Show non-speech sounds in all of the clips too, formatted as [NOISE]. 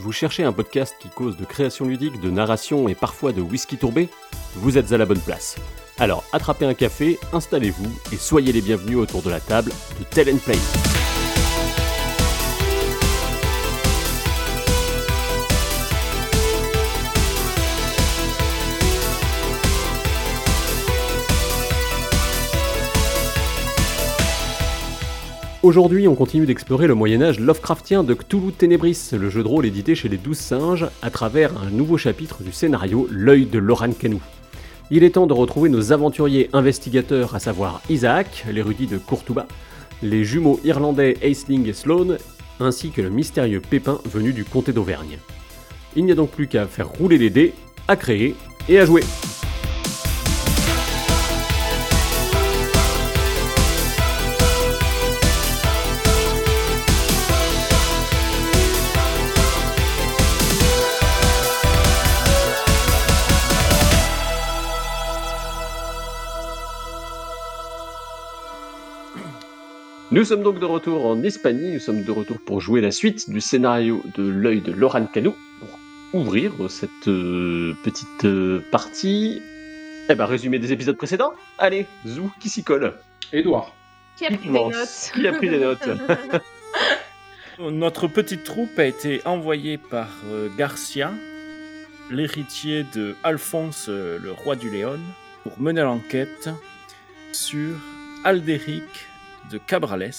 Vous cherchez un podcast qui cause de création ludique, de narration et parfois de whisky tourbé? Vous êtes à la bonne place. Alors attrapez un café, installez-vous et soyez les bienvenus autour de la table de Tell and Play. Aujourd'hui, on continue d'explorer le Moyen-Âge Lovecraftien de Cthulhu Ténébris, le jeu de rôle édité chez les Douze Singes, à travers un nouveau chapitre du scénario L'œil de Loran Canu. Il est temps de retrouver nos aventuriers investigateurs, à savoir Isaac, l'érudit de Courtouba, les jumeaux irlandais Aisling et Sloane, ainsi que le mystérieux Pépin venu du comté d'Auvergne. Il n'y a donc plus qu'à faire rouler les dés, à créer et à jouer. Nous sommes donc de retour en Espagne, nous sommes de retour pour jouer la suite du scénario de l'œil de Loran Canu, pour ouvrir cette euh, petite euh, partie. Eh ben, résumé des épisodes précédents. Allez, Zou, qui s'y colle? Édouard. Qui a pris des notes Qui a pris des notes? [LAUGHS] Notre petite troupe a été envoyée par euh, Garcia, l'héritier de Alphonse, euh, le roi du Léon, pour mener l'enquête sur Aldéric de Cabrales,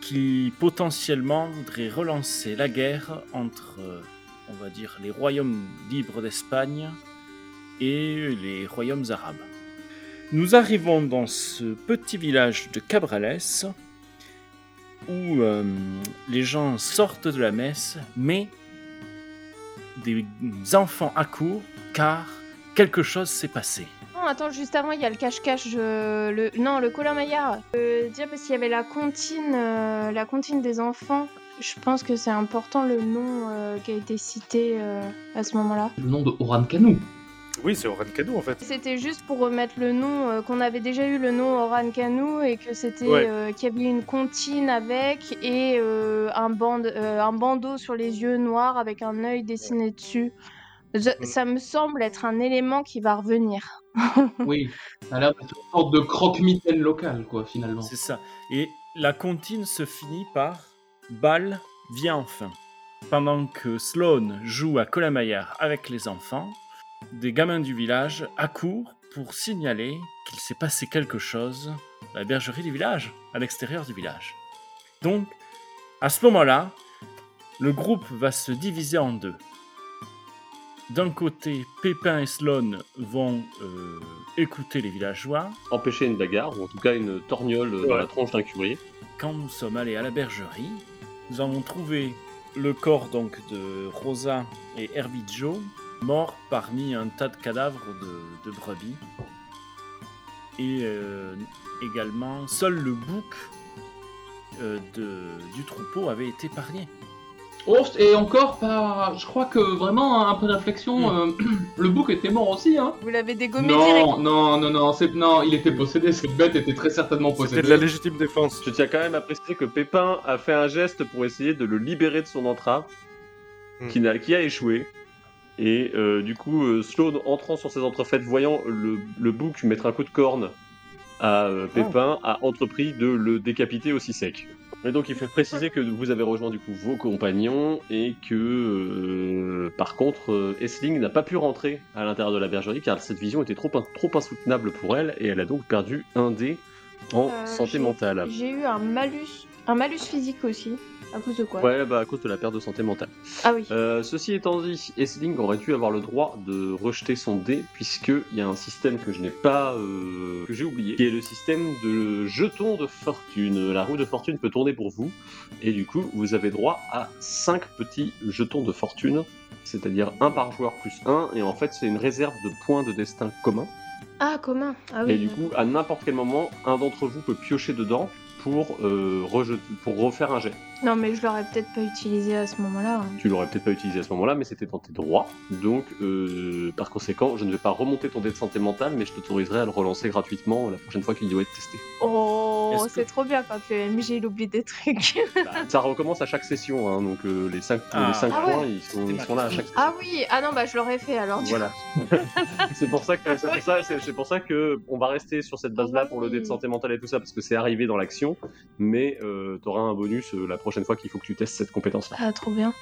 qui potentiellement voudrait relancer la guerre entre, euh, on va dire, les royaumes libres d'Espagne et les royaumes arabes. Nous arrivons dans ce petit village de Cabrales où euh, les gens sortent de la messe, mais des enfants accourent car quelque chose s'est passé. Non, attends, juste avant, il y a le cache-cache. euh, le... Non, le Colin Maillard. Euh, dire parce qu'il y avait la comptine, euh, la comptine des enfants. Je pense que c'est important le nom euh, qui a été cité euh, à ce moment-là. Le nom de Oran Canu. Oui, c'est Oran Canu en fait. C'était juste pour remettre le nom, euh, qu'on avait déjà eu le nom Oran Canu et que c'était Ouais. euh, qu'il y avait une comptine avec et euh, un, band, euh, un bandeau sur les yeux noirs avec un œil dessiné dessus. Je- Mm. Ça me semble être un élément qui va revenir. [LAUGHS] Oui, ça a l'air d'être une sorte de croque-mitaine local, quoi, finalement. C'est ça. Et la comptine se finit par Bal vient enfin. Pendant que Sloane joue à Colamaillard avec les enfants, des gamins du village accourent pour signaler qu'il s'est passé quelque chose à la bergerie du village, à l'extérieur du village. Donc, à ce moment-là, le groupe va se diviser en deux. D'un côté, Pépin et Sloane vont euh, écouter les villageois, Empêcher une bagarre, ou en tout cas une torgnole dans la tronche d'un curier. quand nous sommes allés à la bergerie, nous avons trouvé le corps donc de Rosa et Hervidjo morts parmi un tas de cadavres de, de brebis. Et euh, également, seul le bouc euh, de- du troupeau avait été épargné. Oh, et encore pas. Je crois que vraiment, après réflexion, euh, [CLEARS THROAT] le bouc était mort aussi, hein. Vous l'avez dégommé direct. Non, non, non, non, c'est... non, il était possédé, cette bête était très certainement C'était possédée. de la légitime défense. Je tiens quand même à préciser que Pépin a fait un geste pour essayer de le libérer de son entrave, Hmm. qui, n'a- qui a échoué. Et euh, du coup, euh, Sloane, entrant sur ses entrefaites, voyant le, le bouc mettre un coup de corne à euh, Pépin, a entrepris de le décapiter aussi sec. Et donc, il fait préciser que vous avez rejoint du coup vos compagnons et que, euh, par contre, euh, Essling n'a pas pu rentrer à l'intérieur de la bergerie car cette vision était trop, trop insoutenable pour elle et elle a donc perdu un dé en Euh, santé mentale. J'ai eu un malus, un malus physique aussi. À cause de quoi Ouais, bah à cause de la perte de santé mentale. Ah oui. Euh, ceci étant dit, Essling aurait dû avoir le droit de rejeter son dé, puisqu'il y a un système que je n'ai pas. euh, que j'ai oublié, qui est le système de jetons de fortune. La roue de fortune peut tourner pour vous, et du coup, vous avez droit à 5 petits jetons de fortune, c'est-à-dire un par joueur plus un, et en fait, c'est une réserve de points de destin commun. Ah, commun. Ah oui. Et du coup, à n'importe quel moment, un d'entre vous peut piocher dedans pour, euh, rejeter, pour refaire un jet. Non, mais je l'aurais peut-être pas utilisé à ce moment-là. hein. Tu l'aurais peut-être pas utilisé à ce moment-là, mais c'était dans tes droits. Donc, euh, par conséquent, je ne vais pas remonter ton dé de santé mentale, mais je t'autoriserai à le relancer gratuitement la prochaine fois qu'il doit être testé. Oh que- c'est trop bien quand le MJ il oublie des trucs. Ça recommence à chaque session, hein, donc euh, les 5 Ah. les cinq Ah ouais. points, ils sont, ils sont là à chaque session. ah oui, ah non, bah je l'aurais fait alors. du Voilà. [LAUGHS] [LAUGHS] c'est pour ça que c'est pour ça, c'est, c'est pour ça que on va rester sur cette base-là pour le dé de santé mentale et tout ça parce que c'est arrivé dans l'action, mais euh, t'auras un bonus euh, la prochaine fois qu'il faut que tu testes cette compétence-là. Ah, trop bien.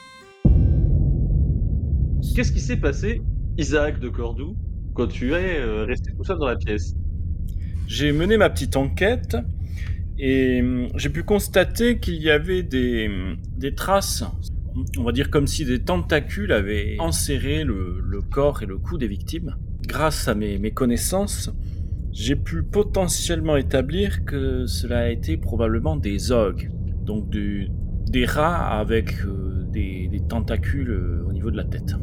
Qu'est-ce qui s'est passé, Isaac de Cordoue, quand tu es euh, resté tout seul dans la pièce? J'ai mené ma petite enquête et hum, j'ai pu constater qu'il y avait des, hum, des traces, on va dire comme si des tentacules avaient enserré le, le corps et le cou des victimes. Grâce à mes, mes connaissances, j'ai pu potentiellement établir que cela a été probablement des ogres, donc des rats avec euh, des, des tentacules euh, au niveau de la tête.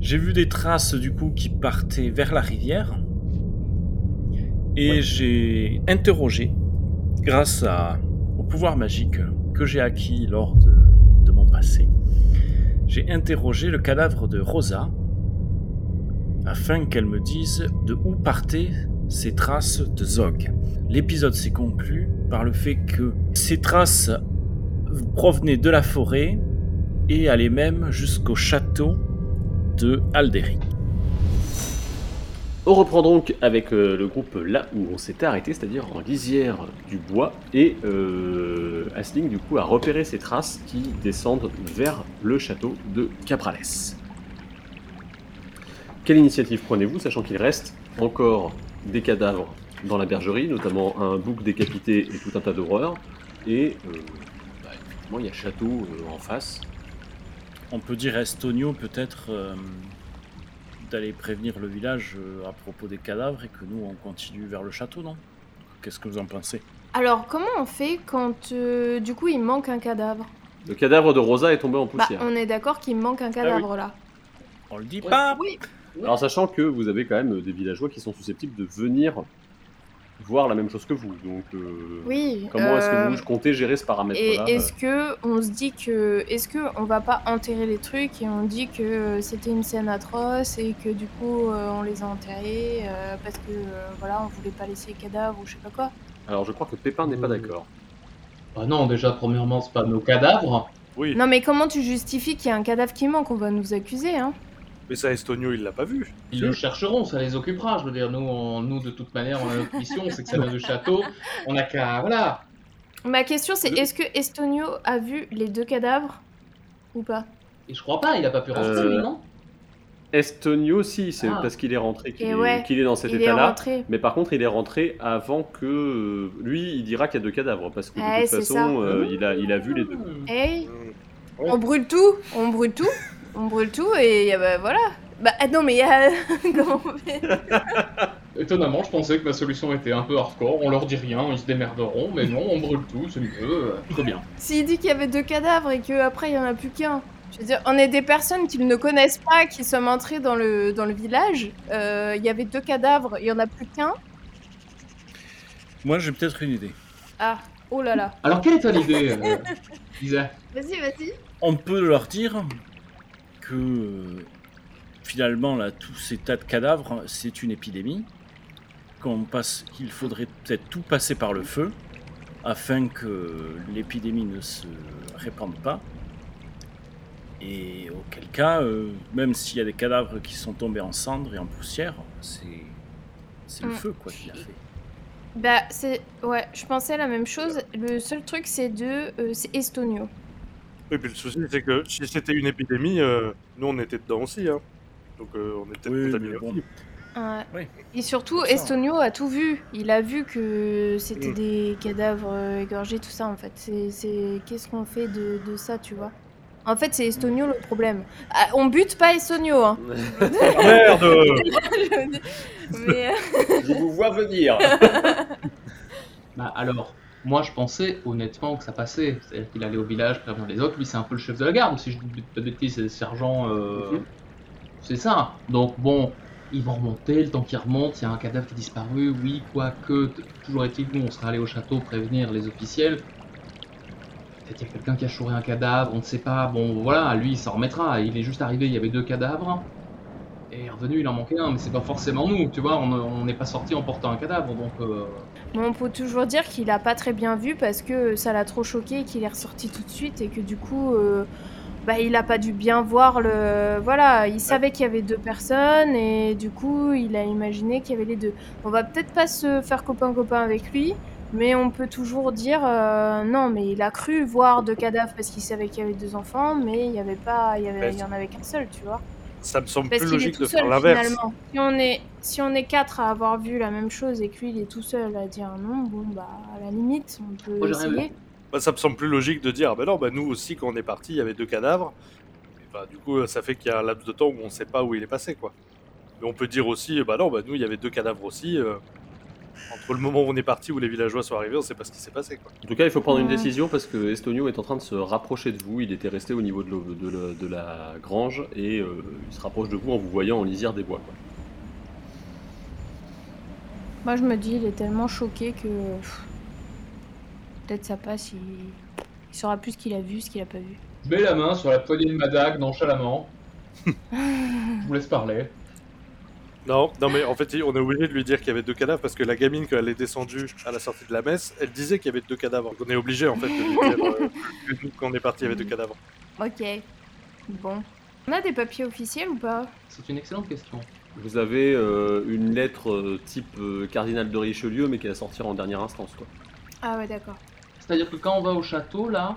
J'ai vu des traces du coup qui partaient vers la rivière et Ouais. j'ai interrogé, grâce à, au pouvoir magique que j'ai acquis lors de, de mon passé, j'ai interrogé le cadavre de Rosa afin qu'elle me dise de où partaient ces traces de Zog. L'épisode s'est conclu par le fait que ces traces provenaient de la forêt et allaient même jusqu'au château de Alderi. On reprend donc avec euh, le groupe là où on s'était arrêté, c'est-à-dire en lisière du bois, et euh, Asling du coup a repéré ces traces qui descendent vers le château de Caprales. Quelle initiative prenez-vous, sachant qu'il reste encore des cadavres dans la bergerie, notamment un bouc décapité et tout un tas d'horreurs, et euh, bah, effectivement il y a château euh, en face. On peut dire à Estonio peut-être euh, d'aller prévenir le village à propos des cadavres et que nous on continue vers le château, non? Qu'est-ce que vous en pensez? Alors, comment on fait quand euh, du coup il manque un cadavre? Le cadavre de Rosa est tombé en Bah, poussière. on est d'accord qu'il manque un cadavre là. On le dit Ouais. pas Oui. Alors sachant que vous avez quand même des villageois qui sont susceptibles de venir voir la même chose que vous, donc euh, Oui. comment est-ce euh, que vous comptez gérer ce Et paramètre-là est-ce que on se dit que est-ce que on va pas enterrer les trucs et on dit que euh, c'était une scène atroce et que du coup euh, on les a enterrés euh, parce que euh, voilà on voulait pas laisser les cadavres ou je sais pas quoi. Alors je crois que Pépin n'est pas Euh, d'accord. Bah non, déjà, premièrement, c'est pas nos cadavres. Oui, Non mais comment tu justifies qu'il y a un cadavre qui manque? On va nous accuser hein. Mais ça, Estonio, il l'a pas vu. Ils le chercheront, ça les occupera. Je veux dire, nous, on- nous de toute manière, on a notre mission, c'est que ça vient du château. On a qu'à. Voilà. Ma question c'est est-ce que Estonio a vu les deux cadavres ou pas? Et je crois pas, il a pas pu rentrer, Euh, non? Estonio aussi, c'est Ah. parce qu'il est rentré qu'il est, ouais, qu'il est dans cet Il est état-là. rentré. Mais par contre, il est rentré avant que euh, lui, il dira qu'il y a deux cadavres parce que de Ouais, toute façon, euh, il a, il a vu les deux. Hey, Mm. Ouais. on brûle tout, on brûle tout, on brûle tout et euh, bah, voilà. Bah ah, non mais il y a comment on fait? Étonnamment, je pensais que ma solution était un peu hardcore. On leur dit rien, ils se démerderont, mais non, on brûle tout, c'est mieux. euh, Très bien. S'il dit qu'il y avait deux cadavres et qu'après il y en a plus qu'un. Je veux dire, on est des personnes qu'ils ne connaissent pas, qui sommes entrés dans le, dans le village. Euh, Il y avait deux cadavres, il y en a plus qu'un. Moi j'ai peut-être une idée. Ah, oh là là. Alors, quelle est ton idée, euh, Lisa? Vas-y, vas-y. On peut leur dire que euh, finalement là tous ces tas de cadavres c'est une épidémie, qu'on passe, qu'il faudrait peut-être tout passer par le feu afin que l'épidémie ne se répande pas. Et auquel cas, euh, même s'il y a des cadavres qui sont tombés en cendres et en poussière, c'est c'est le Mm. feu quoi qui l'a fait. Bah, c'est. Ouais, je pensais la même chose. Le seul truc, c'est de. euh, c'est Estonio. Oui, puis le souci, c'est que si c'était une épidémie, euh, nous, on était dedans aussi. Hein. Donc, euh, on était Oui, contaminés bon. aussi. Ouais. Oui. Et surtout. Estonio a tout vu. Il a vu que c'était Mm. des cadavres euh, égorgés, tout ça en fait. C'est, c'est... Qu'est-ce qu'on fait de, de ça, tu vois? En fait, c'est Estonio le problème. Ah, on bute pas Estonio, hein. Ah, merde [LAUGHS] Mais, euh, Je vous vois venir. [LAUGHS] Bah alors, moi je pensais honnêtement que ça passait. C'est-à-dire qu'il allait au village prévenir les autres. Lui, c'est un peu le chef de la garde. Si je dis pas de bêtises, c'est le sergent. euh, Mhm. C'est ça. Donc bon, ils vont remonter. Le temps qu'ils remontent, il y a un cadavre qui a disparu. Oui, quoique, toujours est-il que nous, on serait allé au château prévenir les officiels. Peut-être qu'il y a quelqu'un qui a chouré un cadavre, on ne sait pas. Bon, voilà, lui, il s'en remettra. Il est juste arrivé, il y avait deux cadavres. Et revenu, il en manquait un, mais c'est pas forcément nous, tu vois. On on n'est pas sorti en portant un cadavre, donc. euh, On peut toujours dire qu'il a pas très bien vu parce que ça l'a trop choqué et qu'il est ressorti tout de suite et que du coup, euh, bah, il a pas dû bien voir le. Voilà, il savait qu'il y avait deux personnes et du coup, il a imaginé qu'il y avait les deux. On va peut-être pas se faire copain-copain avec lui, mais on peut toujours dire euh, non, mais il a cru voir deux cadavres parce qu'il savait qu'il y avait deux enfants, mais il y avait pas, il y, avait, il y en avait qu'un seul, tu vois. Ça me semble Parce plus logique de faire l'inverse. Si on est si on est quatre à avoir vu la même chose et que lui il est tout seul à dire non, bon bah à la limite on peut rien essayer. Bah, ça me semble plus logique de dire, ah ben non, bah, nous aussi, quand on est parti, il y avait deux cadavres. Et bah, du coup, ça fait qu'il y a un laps de temps où on ne sait pas où il est passé, quoi. Mais on peut dire aussi, bah non, bah, nous, il y avait deux cadavres aussi. euh, entre le moment où on est parti, où les villageois sont arrivés, on ne sait pas ce qui s'est passé, quoi. En tout cas, il faut prendre une Ouais. décision parce que Estonio est en train de se rapprocher de vous. Il était resté au niveau de, la- de la grange et euh, il se rapproche de vous en vous voyant en lisière des bois. quoi. Moi je me dis il est tellement choqué que peut-être ça passe, il... il saura plus ce qu'il a vu, ce qu'il a pas vu. Je mets la main sur la poignée de ma dague nonchalamment. [LAUGHS] Je vous laisse parler. Non, non, mais en fait, on est obligé de lui dire qu'il y avait deux cadavres parce que la gamine, quand elle est descendue à la sortie de la messe, elle disait qu'il y avait deux cadavres. Donc on est obligé, en fait, de lui dire euh, que quand on est parti, il y avait deux cadavres. Ok. Bon. On a des papiers officiels ou pas? C'est une excellente question. Vous avez euh, une lettre euh, type euh, cardinal de Richelieu, mais qui va sortir en dernière instance. Quoi. Ah ouais d'accord. C'est-à-dire que quand on va au château, là,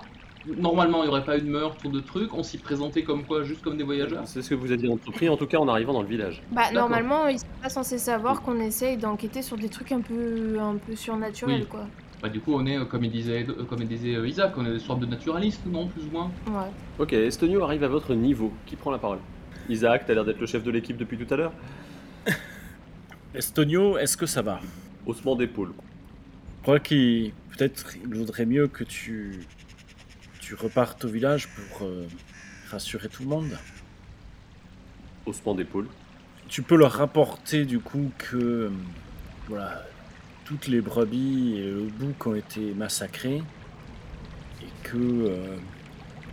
normalement il n'y aurait pas eu de meurtre ou de trucs, on s'y présentait comme quoi, juste comme des voyageurs. C'est ce que vous aviez entrepris, en tout cas en arrivant dans le village. Bah normalement ils sont pas censés savoir qu'on essaye d'enquêter sur des trucs un peu un peu surnaturels Oui. quoi. Bah, du coup, on est, euh, comme il disait, euh, comme il disait euh, Isaac, on est des sortes de naturalistes, non, plus ou moins Ouais. Ok, Estonio arrive à votre niveau. Qui prend la parole? Isaac, t'as l'air d'être le chef de l'équipe depuis tout à l'heure [LAUGHS] Estonio, est-ce que ça va? Haussement d'épaule. Je crois qu'il peut-être il vaudrait mieux que tu tu repartes au village pour euh, rassurer tout le monde. Haussement d'épaule. Tu peux leur rapporter du coup que euh, voilà toutes les brebis et le bouc ont été massacrés et que euh,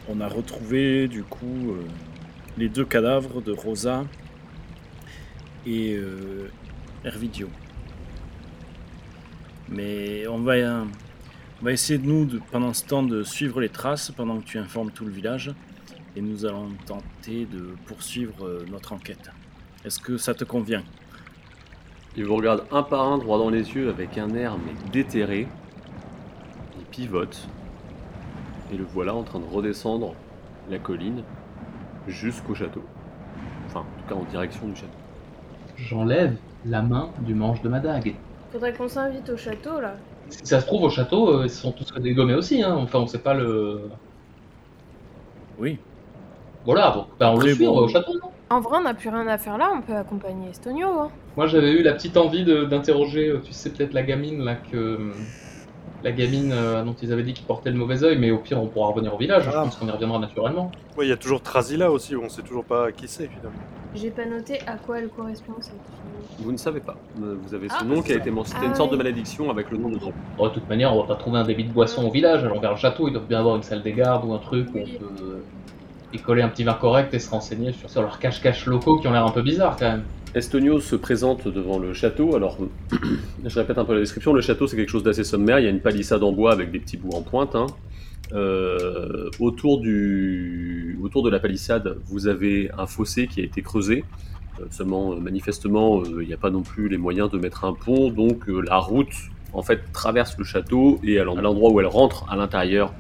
on a retrouvé du coup euh, les deux cadavres de Rosa et euh, Hervidio. Mais on va, euh, on va essayer de nous, de- pendant ce temps, de suivre les traces pendant que tu informes tout le village. Et nous allons tenter de poursuivre euh, notre enquête. Est-ce que ça te convient? Il vous regarde un par un droit dans les yeux avec un air mais déterré. Il pivote. Et le voilà en train de redescendre la colline jusqu'au château. Enfin, en tout cas en direction du château. J'enlève la main du manche de ma dague. Faudrait qu'on s'invite au château là. Si ça se trouve, au château, euh, ils sont tous dégommés aussi, hein. Enfin, on sait pas le. Oui. Voilà, donc, bah, on le suit, on bon. va au château, non? En vrai on n'a plus rien à faire là, on peut accompagner Estonio. Hein. Moi, j'avais eu la petite envie de- d'interroger, euh, tu sais, peut-être la gamine, là, que. La gamine euh, dont ils avaient dit qu'il portait le mauvais oeil, mais au pire, on pourra revenir au village. Je Ah. pense qu'on y reviendra naturellement. Ouais, il y a toujours Trasila aussi, où on sait toujours pas qui c'est, finalement. J'ai pas noté à quoi elle correspond cette fille. Vous ne savez pas. Euh, Vous avez ce Ah, nom qui a été mentionné. C'était Ah une sorte de malédiction avec le nom de Bon, de toute manière, on va pas trouver un débit de boisson au village. Allons vers le château, ils doivent bien avoir une salle des gardes ou un truc où Oui. on peut euh, y coller un petit vin correct et se renseigner sur, sur leurs cache-cache locaux qui ont l'air un peu bizarres quand même. Estonio se présente devant le château. Alors, [CLEARS THROAT] je répète un peu la description. Le château, c'est quelque chose d'assez sommaire. Il y a une palissade en bois avec des petits bouts en pointe. hein. Euh, autour, de la palissade, vous avez un fossé qui a été creusé. Euh, seulement, euh, manifestement, il n'y a pas non plus les moyens de mettre un pont. Donc, la route, en fait, traverse le château et à l'en- à l'endroit où elle rentre à l'intérieur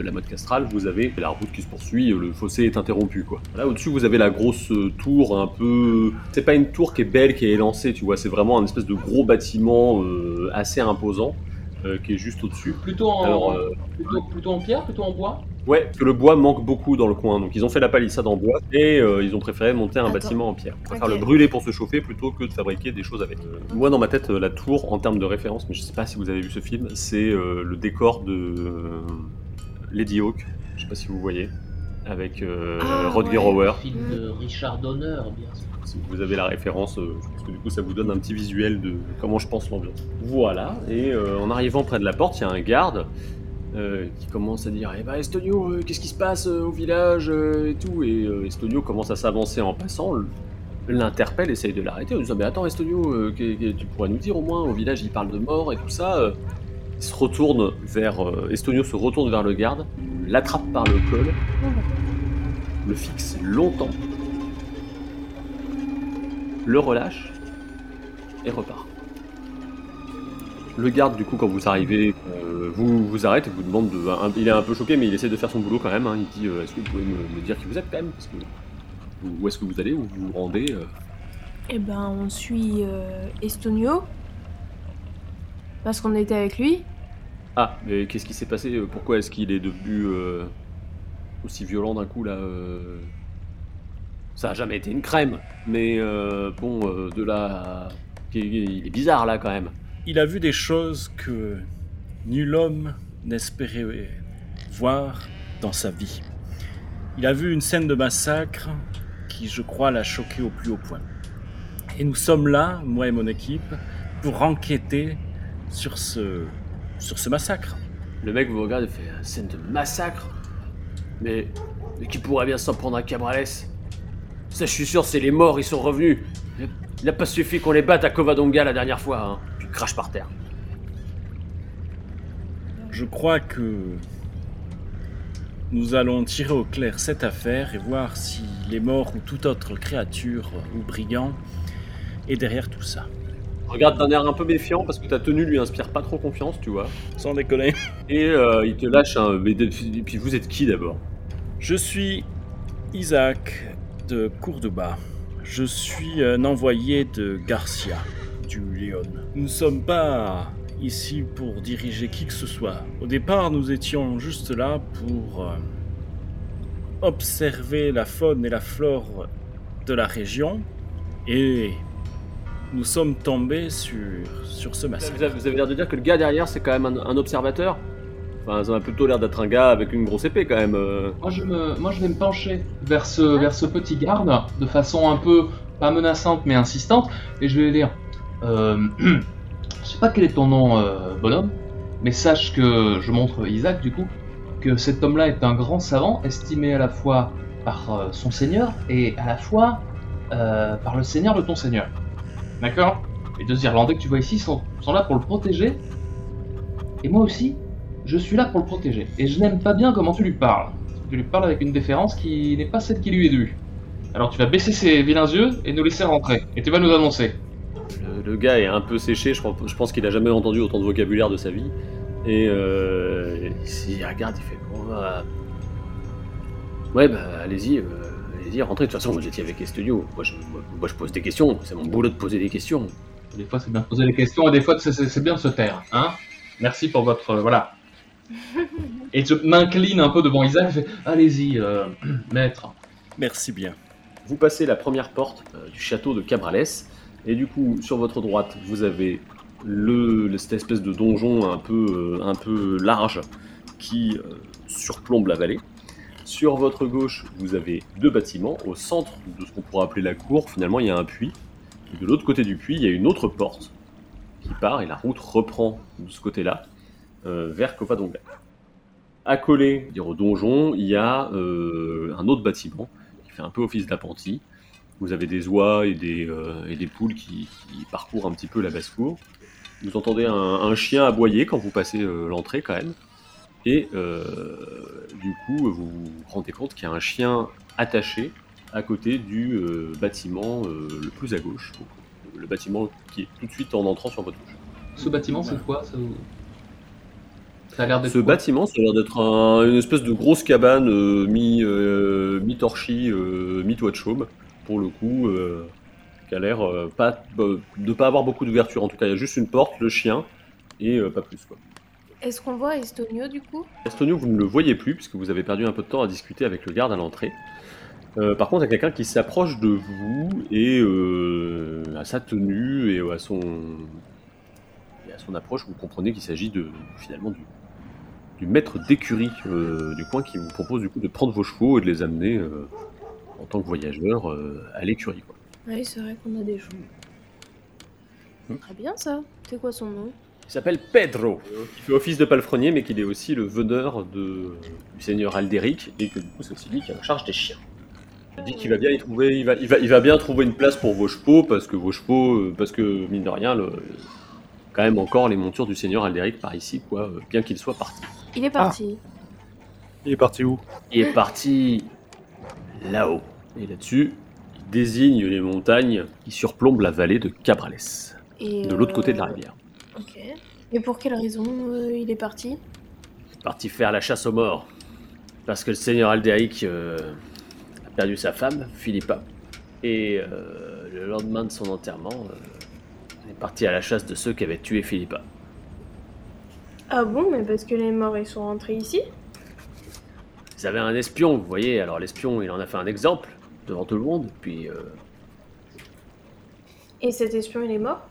de la mode castrale, vous avez la route qui se poursuit, le fossé est interrompu quoi. Là au-dessus vous avez la grosse euh, tour un peu... C'est pas une tour qui est belle, qui est élancée, tu vois, c'est vraiment un espèce de gros bâtiment euh, assez imposant euh, qui est juste au-dessus. Plutôt en, Alors, euh, plutôt, plutôt en pierre, plutôt en bois? Ouais, parce que le bois manque beaucoup dans le coin, donc ils ont fait la palissade en bois et euh, ils ont préféré monter un bâtiment en pierre. Ils préfèrent le brûler pour se chauffer plutôt que de fabriquer des choses avec. Euh, moi dans ma tête, la tour en termes de référence, mais je sais pas si vous avez vu ce film, c'est euh, le décor de euh, Lady Hawk, je sais pas si vous voyez, avec euh, Ah, Rodger ouais. Hauer. Film de Richard Donner, bien sûr. Si vous avez la référence, euh, je pense que du coup ça vous donne un petit visuel de comment je pense l'ambiance. Voilà, et euh, en arrivant près de la porte, il y a un garde euh, qui commence à dire Eh ben Estonio, euh, qu'est-ce qui se passe euh, au village et tout? Et Estonio commence à s'avancer en passant. Le- l'interpelle, essaye de l'arrêter en disant Mais attends, Estonio, tu pourrais nous dire au moins, au village, il parle de mort et tout ça. Il se retourne vers. euh, Estonio se retourne vers le garde, l'attrape par le col, le fixe longtemps, le relâche et repart. Le garde, du coup, quand vous arrivez, euh, vous vous arrête et vous demande de. il est un peu choqué, mais il essaie de faire son boulot quand même. hein. Il dit euh, Est-ce que vous pouvez me, dire qui vous êtes quand même? Parce que, où est-ce que vous allez? Où vous vous rendez Eh ben, on suit Estonio. Parce qu'on était avec lui. Ah, mais qu'est-ce qui s'est passé Euh, Pourquoi est-ce qu'il est devenu euh, aussi violent d'un coup là euh? Ça a jamais été une crème, mais euh, bon, euh, de là, à- il est bizarre là quand même. Il a vu des choses que nul homme n'espérait voir dans sa vie. Il a vu une scène de massacre qui, je crois, l'a choqué au plus haut point. Et nous sommes là, moi et mon équipe, pour enquêter sur ce, sur ce massacre. Le mec vous regarde et fait une scène de massacre. Mais, mais qui pourrait bien s'en prendre à Cabrales? Ça, je suis sûr, c'est les morts, ils sont revenus. Il n'a pas suffi qu'on les batte à Covadonga la dernière fois, hein. Puis crache par terre. Je crois que nous allons tirer au clair cette affaire et voir si les morts ou toute autre créature ou brigand est derrière tout ça. Regarde d'un air un peu méfiant parce que ta tenue lui inspire pas trop confiance, tu vois. Sans déconner. Et euh, il te lâche un. Mais de- et puis vous êtes qui d'abord? Je suis Isaac de Courdebat. Je suis un envoyé de Garcia, du Léon. Nous ne sommes pas ici pour diriger qui que ce soit. Au départ, nous étions juste là pour euh, observer la faune et la flore de la région et nous sommes tombés sur, sur ce vous massacre. avez, vous avez l'air de dire que le gars derrière c'est quand même un, un observateur Enfin, ça a plutôt l'air d'être un gars avec une grosse épée quand même. euh. Moi je, me, moi, je vais me pencher vers ce, vers ce petit garde de façon un peu, pas menaçante mais insistante, et je vais lui dire euh, [CLEARS THROAT] Je sais pas quel est ton nom, euh, bonhomme, mais sache que je montre Isaac du coup, que cet homme-là est un grand savant, estimé à la fois par euh, son seigneur et à la fois euh, par le seigneur de ton seigneur. D'accord Les deux Irlandais que tu vois ici sont, là pour le protéger, et moi aussi, je suis là pour le protéger. Et je n'aime pas bien comment tu lui parles. Tu lui parles avec une déférence qui n'est pas celle qui lui est due. Alors tu vas baisser ses vilains yeux et nous laisser rentrer. Et tu vas nous annoncer. Le, gars est un peu séché, je, pense qu'il a jamais entendu autant de vocabulaire de sa vie. Et euh, il regarde, il fait Bon, bah. Ouais, bah allez-y, euh, allez-y, rentrez. De toute façon, vous étiez avec Estudio. Moi je, moi, moi, je pose des questions, c'est mon boulot de poser des questions. Des fois c'est bien de poser des questions et des fois c'est- bien de se taire. Hein Merci pour votre... euh, voilà. [LAUGHS] Et je m'incline un peu devant Isaac, je fais Allez-y, euh, [CLEARS THROAT] maître. Merci bien. Vous passez la première porte euh, du château de Cabrales, et du coup, sur votre droite, vous avez le, cette espèce de donjon un peu, euh, un peu large qui euh, surplombe la vallée. Sur votre gauche, vous avez deux bâtiments. Au centre de ce qu'on pourrait appeler la cour, finalement, il y a un puits. Et de l'autre côté du puits, il y a une autre porte qui part, et la route reprend de ce côté-là, euh, vers Covadonga. Accolé dire, au donjon, il y a euh, un autre bâtiment qui fait un peu office d'appentis. Vous avez des oies et des, euh, poules qui, parcourent un petit peu la basse-cour. Vous entendez un, chien aboyer quand vous passez l'entrée quand même. Et euh, du coup, vous vous rendez compte qu'il y a un chien attaché à côté du euh, bâtiment euh, le plus à gauche. Donc, le bâtiment qui est tout de suite en entrant sur votre gauche. Ce bâtiment c'est quoi? Ça, ça a l'air d'être Ce quoi? bâtiment, ça a l'air d'être un- une espèce de grosse cabane euh, mi, euh, mi-torchis, euh, mi-toit de chaume, pour le coup, euh, qui a l'air pas, de pas avoir beaucoup d'ouverture. En tout cas, il y a juste une porte, le chien, et euh, pas plus. Quoi. Est-ce qu'on voit Estonio du coup? Estonio, vous ne le voyez plus, puisque vous avez perdu un peu de temps à discuter avec le garde à l'entrée. Euh, par contre, il y a quelqu'un qui s'approche de vous, et euh, à sa tenue, et à son, et à son approche, vous comprenez qu'il s'agit de, finalement du, du maître d'écurie euh, du coin qui vous propose du coup de prendre vos chevaux et de les amener euh, en tant que voyageurs euh, à l'écurie. quoi. Oui, c'est vrai qu'on a des joues. Très bien ça. C'est quoi son nom? Il s'appelle Pedro, qui fait office de palefrenier, mais qu'il est aussi le veneur de, du seigneur Aldéric, et que du coup c'est aussi lui qui est en charge des chiens. Il dit qu'il va bien y trouver, il va, il va, il va bien trouver une place pour vos chevaux parce que vos chevaux, euh, parce que mine de rien, le, quand même encore les montures du seigneur Alderic par ici, quoi, euh, bien qu'il soit parti. Il est parti. Il est parti où? Il est parti là-haut. Et là-dessus, il désigne les montagnes qui surplombent la vallée de Cabrales, Et, de l'autre côté de la euh, rivière. Ok. Et pour quelle raison euh, il est parti? Parti faire la chasse aux morts. Parce que le seigneur Alderic euh, a perdu sa femme, Philippa. Et euh, le lendemain de son enterrement, euh, il est parti à la chasse de ceux qui avaient tué Philippa. Ah bon, mais parce que les morts ils sont rentrés ici? Ils avaient un espion, vous voyez, alors l'espion il en a fait un exemple devant tout le monde, puis euh, Et cet espion il est mort?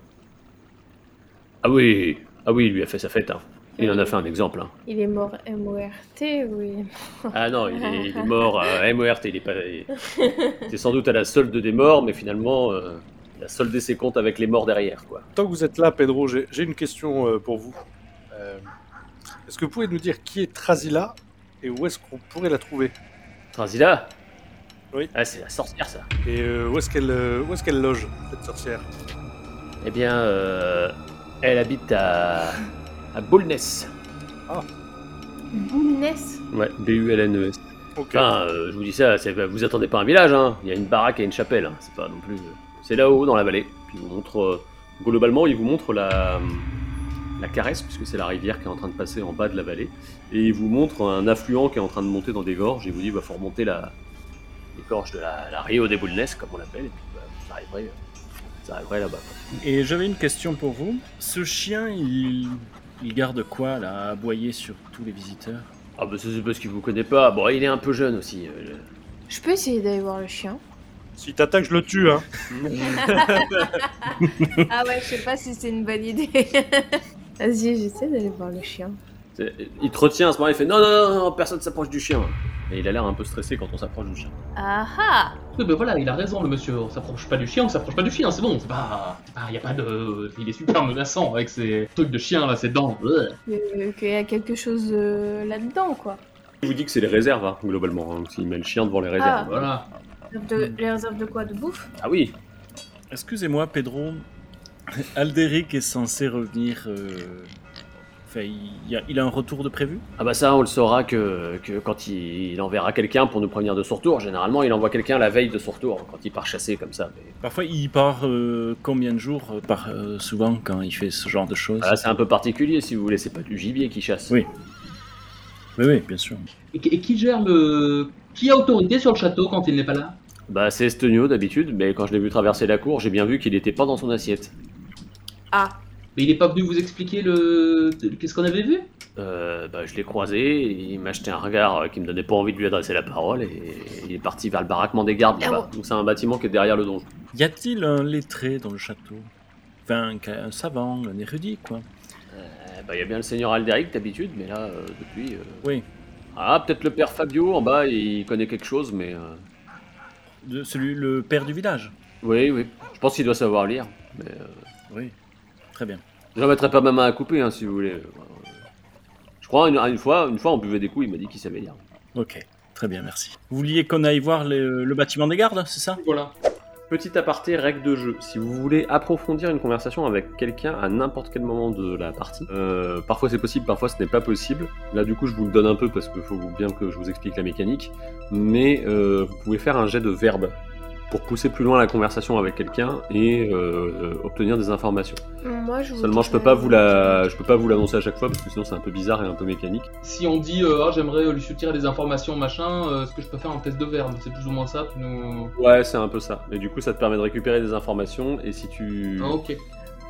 Ah oui, ah oui, il lui a fait sa fête, hein. Il en a fait un exemple. hein. Il est mort M-O-R-T, oui. [LAUGHS] Ah non, il est, il est mort à MORT, il est pas. C'est sans doute à la solde des morts, mais finalement, euh, il a soldé ses comptes avec les morts derrière, quoi. Tant que vous êtes là, Pedro, j'ai une question euh, pour vous. Euh, est-ce que vous pouvez nous dire qui est Trasila et où est-ce qu'on pourrait la trouver? Transila Oui. Ah, c'est la sorcière, ça. Et euh, où est-ce qu'elle euh, où est-ce qu'elle loge, cette sorcière? Eh bien, euh, elle habite à. à Boulness. Boulness Ouais, B-U-L-N-E-S. Enfin, euh, je vous dis ça, c'est- vous attendez pas un village, hein. Il y a une baraque et une chapelle, hein. C'est pas non plus. C'est là-haut, dans la vallée. Puis il vous montre. euh, globalement, il vous montre la. la caresse, puisque c'est la rivière qui est en train de passer en bas de la vallée. Et il vous montre un affluent qui est en train de monter dans des gorges. Et il vous dit, bah, faut remonter la. les gorges de la, la Rio de Boulness, comme on l'appelle. Et puis, bah, vous arriverez. Là-bas. Et j'avais une question pour vous. Ce chien, il, il garde quoi là, à aboyer sur tous les visiteurs? Ah, bah, ça, c'est parce qu'il vous connaît pas. Bon, il est un peu jeune aussi. euh, Je peux essayer d'aller voir le chien Si t'attaques, je le tue, hein. [LAUGHS] Ah ouais, je sais pas si c'est une bonne idée. [LAUGHS] Vas-y, j'essaie d'aller voir le chien. C'est- Il te retient à ce moment-là, il fait non, non, non, non, personne s'approche du chien. Et il a l'air un peu stressé quand on s'approche du chien. Ah ah Oui, ben voilà, il a raison, le monsieur. On s'approche pas du chien, on s'approche pas du chien, c'est bon. C'est pas. pas- y a pas de. Il est super menaçant avec ses trucs de chien là, ses dents. Euh, Qu'il y a quelque chose euh, là-dedans, quoi. Je vous dis que c'est les réserves, hein, globalement. Hein, S'il met le chien devant les réserves. Ah. Voilà. De, les réserves de quoi De bouffe? Ah oui, Excusez-moi, Pedro. Alderic est censé revenir. euh, Enfin, il, a, il a un retour de prévu? Ah bah ça, on le saura que, que quand il, il enverra quelqu'un pour nous prévenir de son retour. Généralement, il envoie quelqu'un la veille de son retour, quand il part chasser comme ça. Mais... Parfois, il part euh, combien de jours euh, par, euh, souvent quand il fait ce genre de choses? Ah, là, c'est un peu particulier, si vous voulez. C'est pas du gibier qui chasse. Oui. Oui, oui, bien sûr. Et, qui- et qui gère le. Qui a autorité sur le château quand il n'est pas là? Bah, c'est Estonio d'habitude, mais quand je l'ai vu traverser la cour, j'ai bien vu qu'il était pas dans son assiette. Ah Mais il est pas venu vous expliquer le. Qu'est-ce qu'on avait vu? Euh, bah, je l'ai croisé, il m'a jeté un regard euh, qui me donnait pas envie de lui adresser la parole, et il est parti vers le baraquement des gardes là-bas. Donc c'est un bâtiment qui est derrière le donjon. Y a-t-il un lettré dans le château? Enfin, un, savant, un érudit, quoi. Euh, bah, il y a bien le seigneur Alderic d'habitude, mais là, euh, depuis. euh, Oui. Ah, peut-être le père Fabio en bas, il connaît quelque chose, mais. euh, De, celui, le père du village? Oui, oui. Je pense qu'il doit savoir lire. Mais euh, Oui. Très bien. Je ne mettrai pas ma main à couper, hein, si vous voulez. Euh, Je crois, une, une fois, une fois, on buvait des coups, il m'a dit qu'il savait lire. Ok. Très bien, merci. Vous vouliez qu'on aille voir le, le bâtiment des gardes, c'est ça? Voilà. Petit aparté, règle de jeu. Si vous voulez approfondir une conversation avec quelqu'un à n'importe quel moment de la partie, euh, parfois c'est possible, parfois ce n'est pas possible. Là, du coup, je vous le donne un peu parce qu'il faut bien que je vous explique la mécanique. Mais euh, vous pouvez faire un jet de verbe pour pousser plus loin la conversation avec quelqu'un et euh, euh, obtenir des informations. Moi, je Seulement, je peux pas vous la, je peux pas vous l'annoncer à chaque fois parce que sinon c'est un peu bizarre et un peu mécanique. Si on dit euh, ah, j'aimerais lui soutirer des informations machin, euh, est-ce que je peux faire un test de verbe C'est plus ou moins ça, tu nous. Ouais, c'est un peu ça. Et du coup, ça te permet de récupérer des informations et si tu Ah, ok.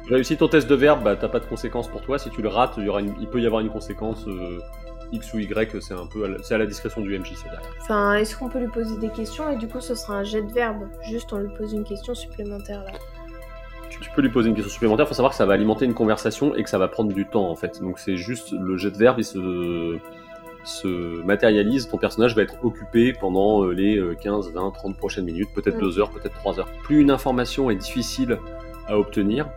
réussis ton test de verbe, bah t'as pas de conséquences pour toi. Si tu le rates, il, y aura une- il peut y avoir une conséquence euh, X ou Y. C'est un peu, à la- c'est à la discrétion du MJ, c'est derrière. Enfin, est-ce qu'on peut lui poser des questions et du coup, ce sera un jet de verbe Juste, on lui pose une question supplémentaire là. Tu, tu peux lui poser une question supplémentaire. Faut savoir que ça va alimenter une conversation et que ça va prendre du temps en fait. Donc c'est juste le jet de verbe, il se se matérialise, ton personnage va être occupé pendant euh, les euh, 15, 20, 30 prochaines minutes, peut-être Mm. 2 heures, peut-être 3 heures. Plus une information est difficile à obtenir,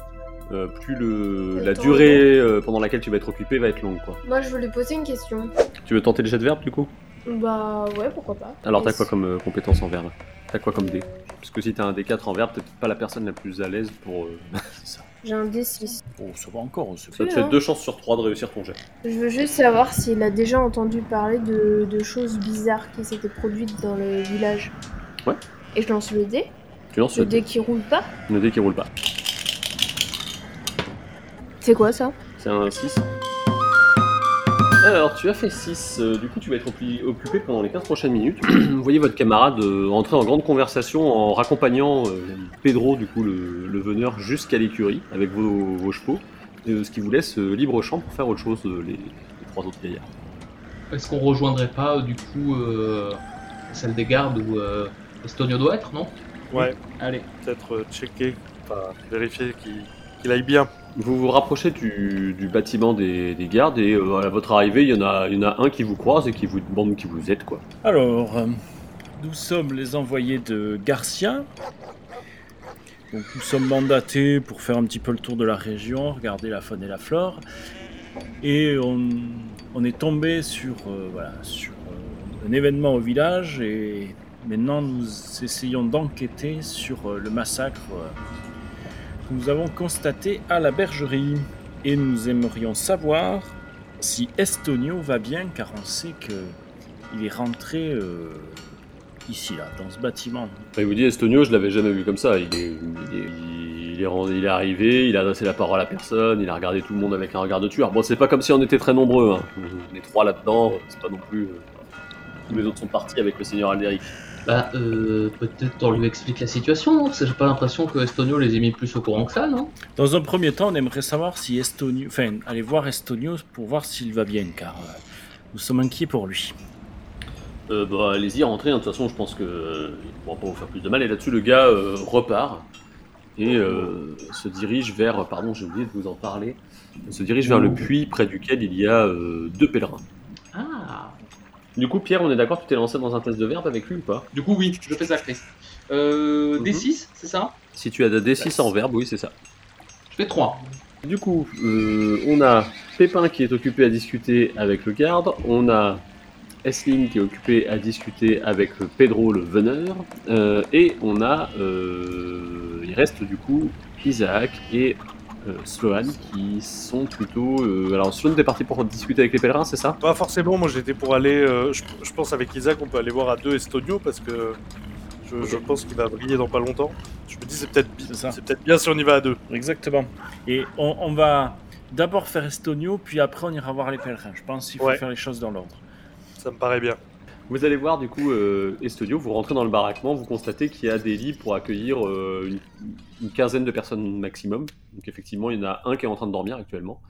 euh, plus le, Le la durée euh, pendant laquelle tu vas être occupé va être longue. Quoi. Moi, je veux lui poser une question. Tu veux tenter le jet de verbe du coup? Bah ouais, pourquoi pas. Alors, t'as quoi comme euh, compétence en verbe? T'as quoi comme dé? Parce que si t'as un D4 en verbe, t'es peut-être pas la personne la plus à l'aise pour. euh, [LAUGHS] C'est ça. J'ai un D6. Oh, ça va encore. c'est- Ça te fait hein. deux chances sur trois de réussir ton jet. Je veux juste savoir s'il a déjà entendu parler de, de choses bizarres qui s'étaient produites dans le village. Ouais. Et je lance le dé. Tu lances Le le, dé qui roule pas. le dé qui roule pas. C'est quoi ça? C'est un 6. Alors, tu as fait 6. du coup, tu vas être occupé occupé pendant les 15 prochaines minutes. [CLEARS THROAT] Vous voyez votre camarade euh, entrer en grande conversation en raccompagnant euh, Pedro, du coup, le, le veneur, jusqu'à l'écurie avec vos, vos chevaux. euh, ce qui vous laisse euh, libre champ pour faire autre chose, euh, les, les trois autres gaillards. Est-ce qu'on rejoindrait pas euh, du coup euh, celle des gardes où euh, Estonio doit être, non? Ouais, Allez. peut-être euh, checker, enfin vérifier qu'il qu'il aille bien. Vous vous rapprochez du, bâtiment des, des gardes et euh, à votre arrivée, il y, en a, un qui vous croise et qui vous demande qui vous êtes, quoi. Alors, euh, nous sommes les envoyés de Garcia. Donc, nous sommes mandatés pour faire un petit peu le tour de la région, regarder la faune et la flore. Et on, est tombé sur, euh, voilà, sur un événement au village et maintenant nous essayons d'enquêter sur le massacre nous avons constaté à la bergerie. Et nous aimerions savoir si Estonio va bien car on sait que il est rentré euh, ici, là, dans ce bâtiment. Il vous dit Estonio, je l'avais jamais vu comme ça. Il est arrivé, il a adressé la parole à personne, il a regardé tout le monde avec un regard de tueur. Bon, c'est pas comme si on était très nombreux. Hein. On est trois là-dedans, c'est pas non plus. euh, Tous les autres sont partis avec le seigneur Alderic. Bah, euh, peut-être on lui explique la situation, non? Parce que j'ai pas l'impression que Estonio les ait mis plus au courant que ça, non? Dans un premier temps, on aimerait savoir si Estonio... Enfin, aller voir Estonio pour voir s'il va bien, car euh, nous sommes inquiets pour lui. Euh, bah, allez-y, rentrez. hein. De toute façon, je pense que euh, il pourra pas vous faire plus de mal. Et là-dessus, le gars euh, repart et euh, se dirige vers. Pardon, j'ai oublié de vous en parler. Il se dirige vers le puits près duquel il y a euh, deux pèlerins. Du coup, Pierre, on est d'accord, tu t'es lancé dans un test de verbe avec lui ou pas? Du coup, oui, je fais ça, Chris. Euh, Mhm. D6, c'est ça? Si tu as des D6 en verbe, oui, c'est ça. Je fais 3. Du coup, euh, on a Pépin qui est occupé à discuter avec le garde, on a Esling qui est occupé à discuter avec Pedro le veneur, euh, et on a, euh, il reste du coup Isaac et euh, Sloan qui sont plutôt... euh, alors Sloan, t'es parti pour discuter avec les pèlerins, c'est ça? Pas forcément, moi j'étais pour aller. euh, je, je pense avec Isaac, on peut aller voir à deux Estonio parce que je, je pense qu'il va briller dans pas longtemps. Je me dis, c'est peut-être bien si on y va à deux. Exactement. Et on, on va d'abord faire Estonio, puis après on ira voir les pèlerins. Je pense qu'il faut Ouais. faire les choses dans l'ordre. Ça me paraît bien. Vous allez voir du coup euh, Estodio, vous rentrez dans le baraquement, vous constatez qu'il y a des lits pour accueillir euh, une, quinzaine de personnes maximum. Donc effectivement, il y en a un qui est en train de dormir actuellement.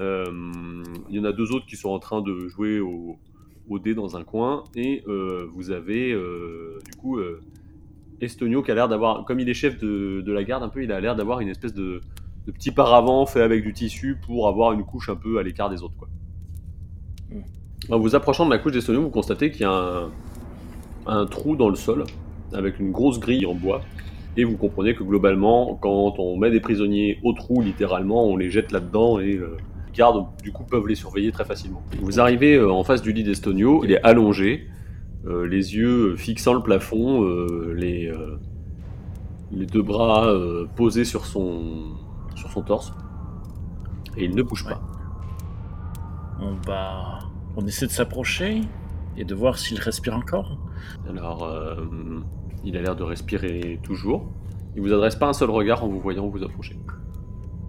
Euh, il y en a deux autres qui sont en train de jouer au, au dé dans un coin. Et euh, vous avez du coup Estonio qui a l'air d'avoir, comme il est chef de, la garde un peu, il a l'air d'avoir une espèce de, de petit paravent fait avec du tissu pour avoir une couche un peu à l'écart des autres. Quoi. En vous approchant de la couche d'Estonio, vous constatez qu'il y a un, un trou dans le sol avec une grosse grille en bois. Et vous comprenez que globalement, quand on met des prisonniers au trou, littéralement, on les jette là-dedans et euh, les gardes, du coup, peuvent les surveiller très facilement. Vous arrivez euh, en face du lit d'Estonio, il est allongé, euh, les yeux fixant le plafond, les, les deux bras posés sur son, sur son torse. Et il ne bouge pas. On va... On essaie de s'approcher et de voir s'il respire encore. Alors, euh, il a l'air de respirer toujours. Il vous adresse pas un seul regard en vous voyant vous approcher.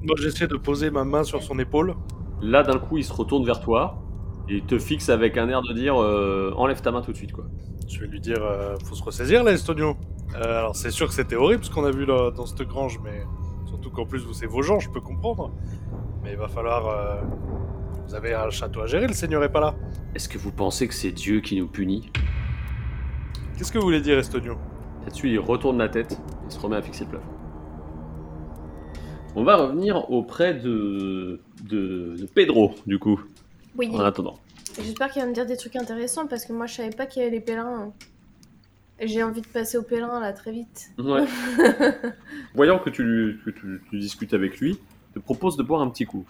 Moi j'essaie de poser ma main sur son épaule. Là, d'un coup, il se retourne vers toi et il te fixe avec un air de dire euh, enlève ta main tout de suite, quoi. Je vais lui dire, euh, faut se ressaisir là, Estonio. Euh, alors c'est sûr que c'était horrible ce qu'on a vu là, dans cette grange, mais surtout qu'en plus vous c'est vos gens, je peux comprendre. Mais il va falloir. Vous avez un château à gérer, le seigneur est pas là. Est-ce que vous pensez que c'est Dieu qui nous punit? Qu'est-ce que vous voulez dire, Estonio? Là-dessus, il retourne la tête et se remet à fixer le plafond. On va revenir auprès de, de, de Pedro, du coup, Oui. en attendant. J'espère qu'il va me dire des trucs intéressants parce que moi je savais pas qu'il y avait les pèlerins. J'ai envie de passer aux pèlerins là très vite. Ouais. [LAUGHS] Voyant que tu, que tu- tu discutes avec lui, te propose de boire un petit coup.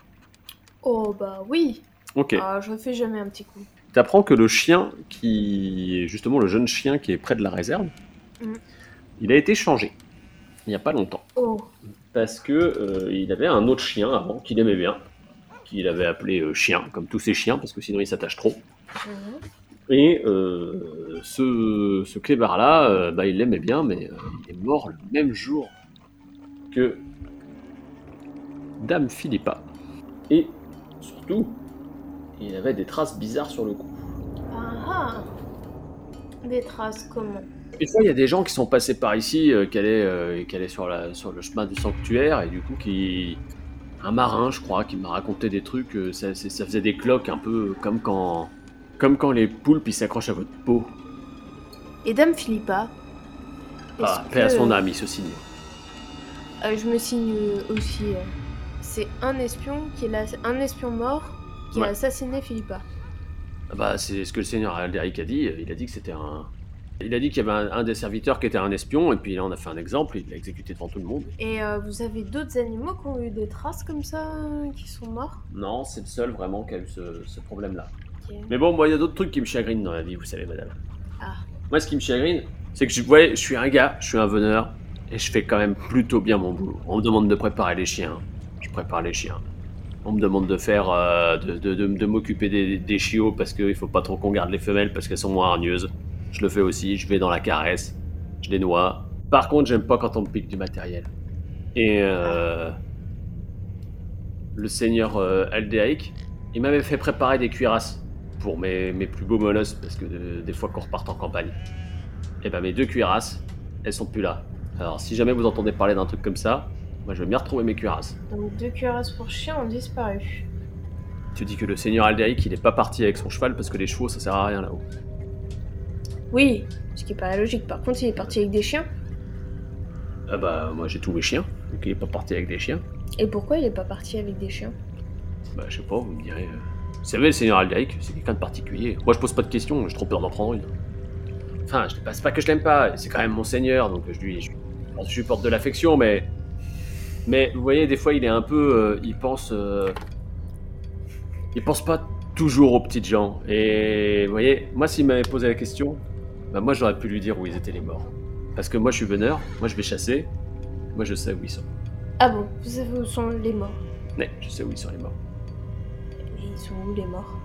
Oh bah oui. Ok. Ah, je fais jamais un petit coup. t'apprends que le chien, qui justement le jeune chien qui est près de la réserve, Mm. il a été changé il n'y a pas longtemps. Oh. Parce que euh, il avait un autre chien avant qu'il aimait bien, qu'il avait appelé euh, chien, comme tous ses chiens, parce que sinon il s'attache trop. Mhm. Et euh, ce, ce clébard-là, bah, il l'aimait bien, mais il est mort le même jour que Dame Philippa. Et surtout, il avait des traces bizarres sur le cou. Ah ah. Des traces comment? Une fois, il y a des gens qui sont passés par ici, euh, qui, allaient, euh, qui allaient sur, la, sur le chemin du sanctuaire, et du coup, qui. Un marin, je crois, qui m'a raconté des trucs, euh, ça, faisait des cloques un peu comme quand. Comme quand les poulpes ils s'accrochent à votre peau. Et Dame Philippa Ah, paix à son âme, il se signe. Euh, je me signe aussi. C'est un espion qui est un espion mort qui Ouais. a assassiné Philippa. Ah Bah, c'est ce que le seigneur Alderic a dit. Il a dit que c'était un. Il a dit qu'il y avait un, un des serviteurs qui était un espion, et puis là on a fait un exemple, il l'a exécuté devant tout le monde. Et euh, vous avez d'autres animaux qui ont eu des traces comme ça, qui sont morts? Non, c'est le seul vraiment qui a eu ce, ce problème-là. Mais bon, moi il y a d'autres trucs qui me chagrinent dans la vie, vous savez, madame. Ah. Moi, ce qui me chagrine, c'est que je, ouais, je suis un gars, je suis un veneur, et je fais quand même plutôt bien mon boulot. On me demande de préparer les chiens, je prépare les chiens. On me demande de faire, euh, de, m'occuper des, chiots parce qu'il faut pas trop qu'on garde les femelles parce qu'elles sont moins hargneuses. Je le fais aussi, je vais dans la caresse, je les noie. Par contre, j'aime pas quand on me pique du matériel. Et euh, le seigneur euh, il m'avait fait préparer des cuirasses pour mes, plus beaux molosses, parce que de- des fois qu'on repart en campagne. Et ben mes deux cuirasses, elles sont plus là. Alors si jamais vous entendez parler d'un truc comme ça, moi je veux bien retrouver mes cuirasses. Donc deux cuirasses pour chiens ont disparu. Tu dis que le seigneur Aldéric il est pas parti avec son cheval parce que les chevaux ça sert à rien là-haut. Oui, ce qui est pas logique. Par contre, il est parti avec des chiens. Ah bah moi j'ai tous mes chiens, donc il est pas parti avec des chiens. Et pourquoi il est pas parti avec des chiens? Bah je sais pas, vous me direz. euh. Vous savez le seigneur Aldéric, c'est quelqu'un de particulier. Moi je pose pas de questions, j'ai trop peur d'en prendre une. Enfin, je c'est pas que je l'aime pas, c'est quand même mon seigneur, donc je lui, je, je lui porte de l'affection, mais mais vous voyez des fois il est un peu, euh, il pense, euh, il pense pas toujours aux petites gens. Et vous voyez, moi s'il m'avait posé la question, bah moi j'aurais pu lui dire où ils étaient les morts. Parce que moi je suis veneur, moi je vais chasser, moi je sais où ils sont. Ah bon, vous savez où sont les morts? Mais je sais où ils sont les morts. Et ils sont où les morts?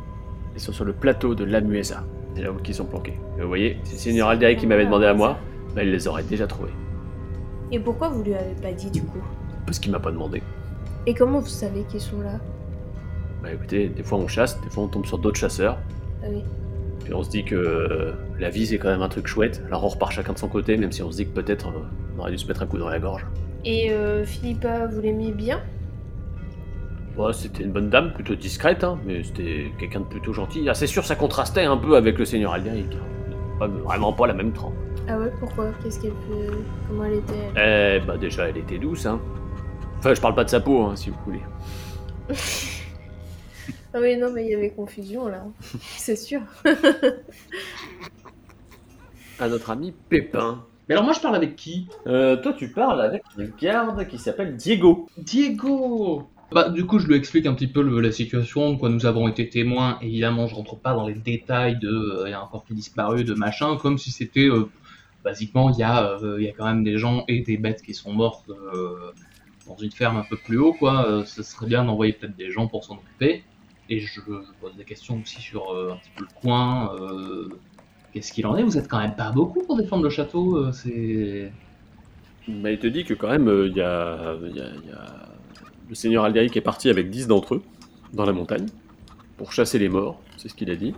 Ils sont sur le plateau de Lamuesa. C'est là où ils sont planqués. Et vous voyez, si le seigneur Alderic qui m'avait demandé à moi, bah, il les aurait déjà trouvés. Et pourquoi vous lui avez pas dit du coup? Parce qu'il m'a pas demandé. Et comment vous savez qu'ils sont là? Bah écoutez, des fois on chasse, des fois on tombe sur d'autres chasseurs. Ah oui. Puis on se dit que euh, la vie c'est quand même un truc chouette. Alors on repart chacun de son côté, même si on se dit que peut-être euh, on aurait dû se mettre un coup dans la gorge. Et euh, Philippa, vous l'aimiez bien? Ouais, c'était une bonne dame, plutôt discrète, hein, mais c'était quelqu'un de plutôt gentil. Ah, c'est sûr, ça contrastait un peu avec le seigneur Alderic. hein. Pas- vraiment pas la même trempe. Ah ouais, pourquoi? Qu'est-ce qu'elle fait? Comment elle était? Eh bah déjà elle était douce, hein. Enfin, je parle pas de sa peau, hein, si vous voulez. [LAUGHS] Ah oui, non, mais il y avait confusion là. C'est sûr. [LAUGHS] À notre ami Pépin. Mais alors moi je parle avec qui? Euh, toi, tu parles avec un garde qui s'appelle Diego. Diego bah, du coup, je lui explique un petit peu le- la situation, de quoi nous avons été témoins. Évidemment, je rentre pas dans les détails de euh, il y a un corps qui est disparu, de machin, comme si c'était euh, basiquement il y a euh, il y a quand même des gens et des bêtes qui sont mortes euh, dans une ferme un peu plus haut, quoi. Euh, ce serait bien d'envoyer peut-être des gens pour s'en occuper. Et je, pose des questions aussi sur euh, un petit peu le coin. euh, Qu'est-ce qu'il en est? Vous êtes quand même pas beaucoup pour défendre le château. c'est Bah, il te dit que quand même, il y, a, y y a- Le seigneur Alderic est parti avec 10 d'entre eux, dans la montagne, pour chasser les morts, c'est ce qu'il a dit.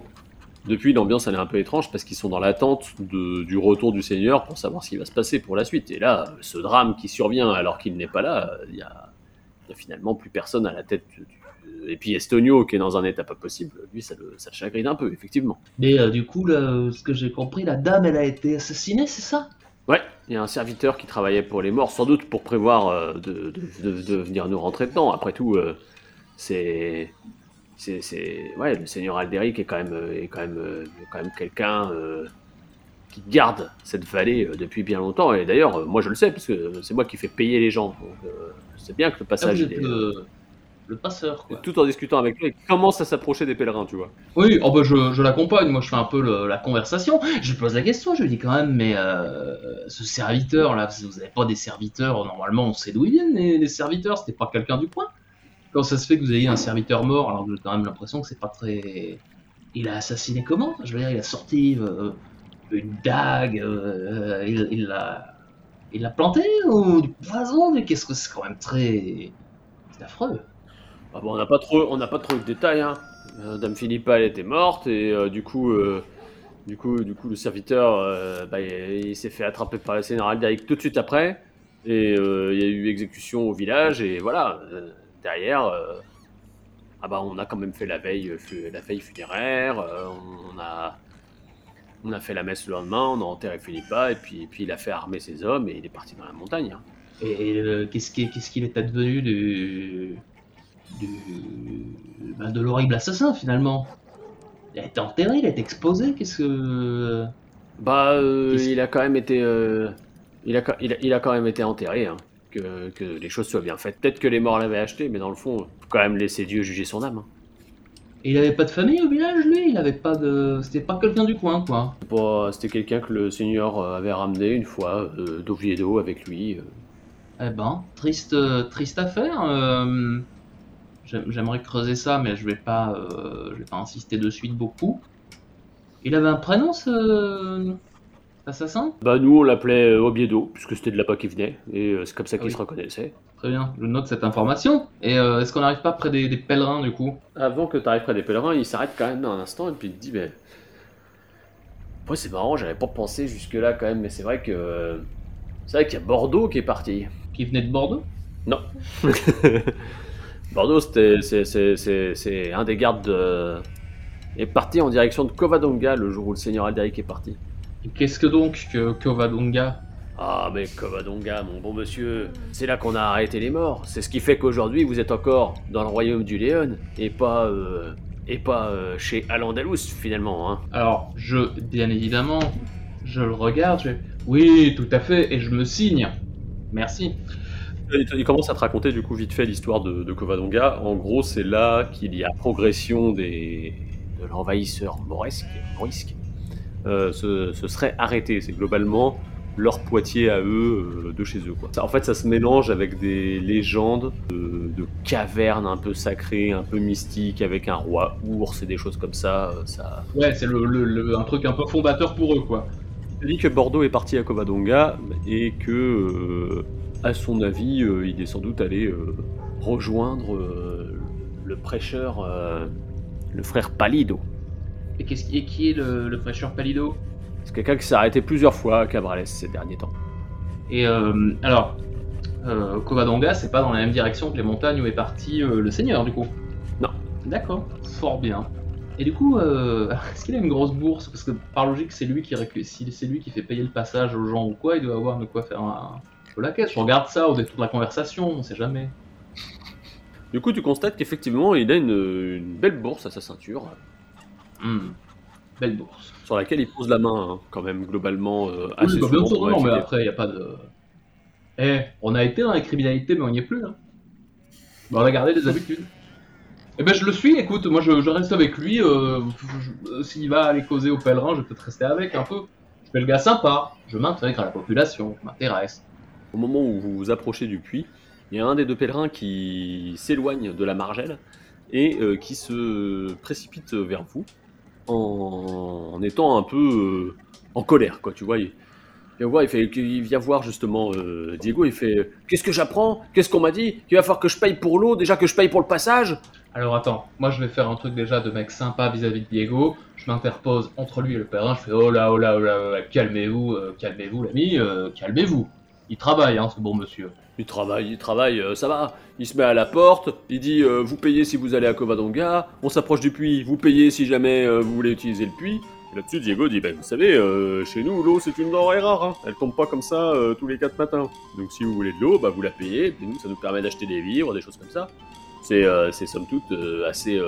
Depuis, l'ambiance elle est un peu étrange parce qu'ils sont dans l'attente du retour du seigneur pour savoir ce qui va se passer pour la suite. Et là, ce drame qui survient alors qu'il n'est pas là, il y a, finalement plus personne à la tête. du- Et puis Estonio, qui est dans un état pas possible, lui, ça le, ça le chagrine un peu, effectivement. Mais euh, du coup, là, ce que j'ai compris, la dame, elle a été assassinée, c'est ça? Ouais, il y a un serviteur qui travaillait pour les morts, sans doute pour prévoir euh, de, de- de- de venir nous rentrer dedans. Après tout, euh, c'est. C'est, c'est- Ouais, le seigneur Alderic est quand même, est quand même, quand même quelqu'un euh, qui garde cette vallée euh, depuis bien longtemps. Et d'ailleurs, euh, moi je le sais, parce que c'est moi qui fais payer les gens. Donc, euh, c'est bien que le Ah, passage. est- euh, le passeur, quoi. Tout en discutant avec lui, il commence à s'approcher des pèlerins, tu vois. Oui, oh bah je, je l'accompagne, moi je fais un peu le- la conversation. Je lui pose la question, je lui dis quand même, mais euh, ce serviteur là, vous avez pas des serviteurs, normalement on sait d'où ils viennent les, les serviteurs, c'était pas quelqu'un du coin? Comment ça se fait que vous ayez un serviteur mort alors que j'ai quand même l'impression que c'est pas très. Il a assassiné comment? Je veux dire, il a sorti euh, une dague, euh, il l'a. Il l'a planté ou du poison Qu'est-ce que c'est quand même très. C'est affreux. Ah bon, on n'a pas trop, pas trop de détails. Hein. Euh, Dame Philippa, elle était morte et du coup, du coup, du coup, le serviteur, bah, il, s'est fait attraper par le général Derrick tout de suite après et il y a eu exécution au village et voilà. Derrière, euh, ah bah, on a quand même fait la veille, euh, la veille funéraire. euh, on a, on a fait la messe le lendemain, on a enterré Philippa et puis, et puis il a fait armer ses hommes et il est parti dans la montagne. hein. Et qu'est-ce qui- qu'est-ce qu'il est advenu du, du ben, de l'horrible assassin finalement? Il a été enterré, il a été exposé, qu'est-ce que Bah, euh, il a quand même été, il, a, il, a, il a quand même été enterré. hein. Que, que les choses soient bien faites. Peut-être que les morts l'avaient acheté, mais dans le fond, faut quand même laisser Dieu juger son âme. hein. Et il avait pas de famille au village lui? Il avait pas de c'était pas quelqu'un du coin quoi. C'était quelqu'un que le Seigneur euh, avait ramené une fois euh, d'Oviedo avec lui. euh. Eh ben, triste triste affaire. euh, j'aim- J'aimerais creuser ça mais je vais pas euh, je vais pas insister de beaucoup. Il avait un prénom ce assassin Bah, nous, on l'appelait euh, Oviedo, puisque c'était de là-bas qu'il venait, et euh, c'est comme ça qu'il Ah oui. se reconnaissait. Très bien, je note cette information. Et euh, est-ce qu'on n'arrive pas près des, des pèlerins du coup? Avant que tu arrives près des pèlerins, il s'arrête quand même un instant et puis il te dit mais ouais c'est marrant, j'avais pas pensé jusque là quand même, mais c'est vrai que c'est vrai qu'il y a Bordeaux qui est parti. Qui venait de Bordeaux? Non. [LAUGHS] Bordeaux, c'était c'est- c'est- c'est c'est un des gardes de- est parti en direction de Covadonga le jour où le seigneur Alderic est parti. Qu'est-ce que donc que Covadonga? Ah mais Covadonga, mon bon monsieur, c'est là qu'on a arrêté les morts. C'est ce qui fait qu'aujourd'hui vous êtes encore dans le royaume du Léon et pas euh, et pas euh, chez Al-Andalus finalement. Hein. Alors, je, bien évidemment, je le regarde, je fais, oui, tout à fait, et je me signe. Merci. Il, il commence à te raconter du coup vite fait l'histoire de, de Covadonga. En gros, c'est là qu'il y a progression des, de l'envahisseur moresque, morisque, euh, se, se serait arrêté. C'est globalement leur Poitiers à eux euh, de chez eux. Quoi. Ça, en fait, ça se mélange avec des légendes de, de cavernes un peu sacrées, un peu mystiques, avec un roi ours et des choses comme ça. euh, ça... Ouais, c'est le, le- le- un truc un peu fondateur pour eux, quoi. Il dit que Bordeaux est parti à Covadonga et que, euh, à son avis, euh, il est sans doute allé rejoindre le prêcheur, le frère Palido. Et, qu'est-ce qui, et qui est le, le prêcheur Palido C'est quelqu'un qui s'est arrêté plusieurs fois à Cabrales ces derniers temps. Et euh, alors, euh, Covadonga, c'est pas dans la même direction que les montagnes où est parti euh, le Seigneur, du coup Non. D'accord, fort bien. Et du coup, euh, [LAUGHS] est-ce qu'il a une grosse bourse? Parce que par logique, c'est lui qui récu- si c'est lui qui fait payer le passage aux gens ou quoi, il doit avoir de quoi faire un, la caisse. Je regarde ça au détour de la conversation, on sait jamais. Du coup, tu constates qu'effectivement, il a une, une belle bourse à sa ceinture, Hmm, Belle bourse. sur laquelle il pose la main, hein, quand même, globalement, euh, assez Oui, bah, bien sûr, non, mais après, il n'y a pas de. Eh, on a été dans la criminalité, mais on n'y est plus, là. Bah, on a gardé des habitudes. Eh ben, je le suis, écoute, moi je, je reste avec lui. euh, S'il va aller causer aux pèlerins, je vais peut-être rester avec un peu. Je fais le gars sympa, je m'intègre à la population, je m'intéresse. Au moment où vous vous approchez du puits, il y a un des deux pèlerins qui s'éloigne de la margelle et euh, qui se précipite vers vous en, étant un peu euh, en colère, quoi. Tu vois, il, il il, fait, il vient voir justement euh, Diego, il fait Qu'est-ce que j'apprends? Qu'est-ce qu'on m'a dit? Qu'il va falloir que je paye pour l'eau, déjà que je paye pour le passage Alors attends, moi je vais faire un truc déjà de mec sympa vis-à-vis de Diego. Je m'interpose entre lui et le pèlerin, je fais oh là, oh là, oh là, oh là, calmez-vous, euh, calmez-vous l'ami, calmez-vous. Il travaille, hein, ce bon monsieur. Il travaille, il travaille, euh, ça va. Il se met à la porte, il dit euh, Vous payez si vous allez à Covadonga, on s'approche du puits, vous payez si jamais euh, vous voulez utiliser le puits. Et là-dessus, Diego dit Ben, Vous savez, chez nous, l'eau c'est une denrée rare, hein. elle tombe pas comme ça tous les quatre matins. Donc si vous voulez de l'eau, bah, vous la payez, et nous, ça nous permet d'acheter des vivres, des choses comme ça. C'est c'est somme toute assez.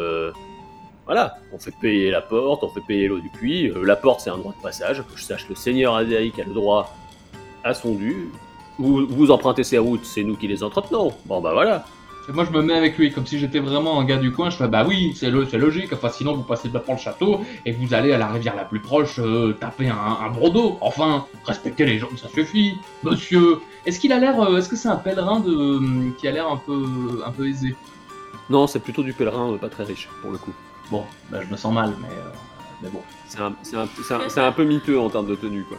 Voilà, on fait payer la porte, on fait payer l'eau du puits. la porte, c'est un droit de passage. Que je sache, le seigneur Adéric a le droit à son dû. Vous, vous empruntez ces routes, c'est nous qui les entretenons. Bon bah voilà. Et moi, je me mets avec lui, comme si j'étais vraiment un gars du coin. Je fais, bah oui, c'est logique. Enfin, sinon, vous passez devant le château et vous allez à la rivière la plus proche euh, taper un, un brodo. Enfin, respectez les gens, ça suffit. Monsieur, est-ce qu'il a l'air, euh, est-ce que c'est un pèlerin de, qui a l'air un peu, un peu aisé? Non, c'est plutôt du pèlerin euh, pas très riche, pour le coup. Bon, bah, je me sens mal, mais, euh, mais bon. C'est un, un peu miteux en termes de tenue, quoi.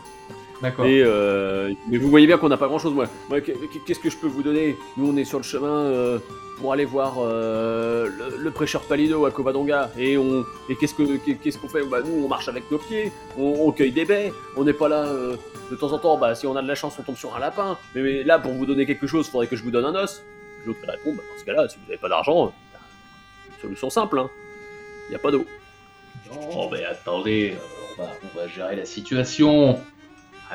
D'accord. Et, euh, mais vous voyez bien qu'on n'a pas grand chose, moi. Moi, qu- Qu'est-ce que je peux vous donner? Nous, on est sur le chemin euh, pour aller voir euh, le, le prêcheur Palido à Covadonga. Et, on, et qu'est-ce que- qu'est-ce qu'on fait? Bah, Nous, on marche avec nos pieds, on, on cueille des baies, on n'est pas là. euh, de temps en temps, bah, si on a de la chance, on tombe sur un lapin. Mais, mais là, pour vous donner quelque chose, il faudrait que je vous donne un os. L'autre répond bah, dans ce cas-là, si vous n'avez pas d'argent, bah, solution simple, hein. il n'y a pas d'eau. Oh, mais attendez, euh, on va, on va gérer la situation.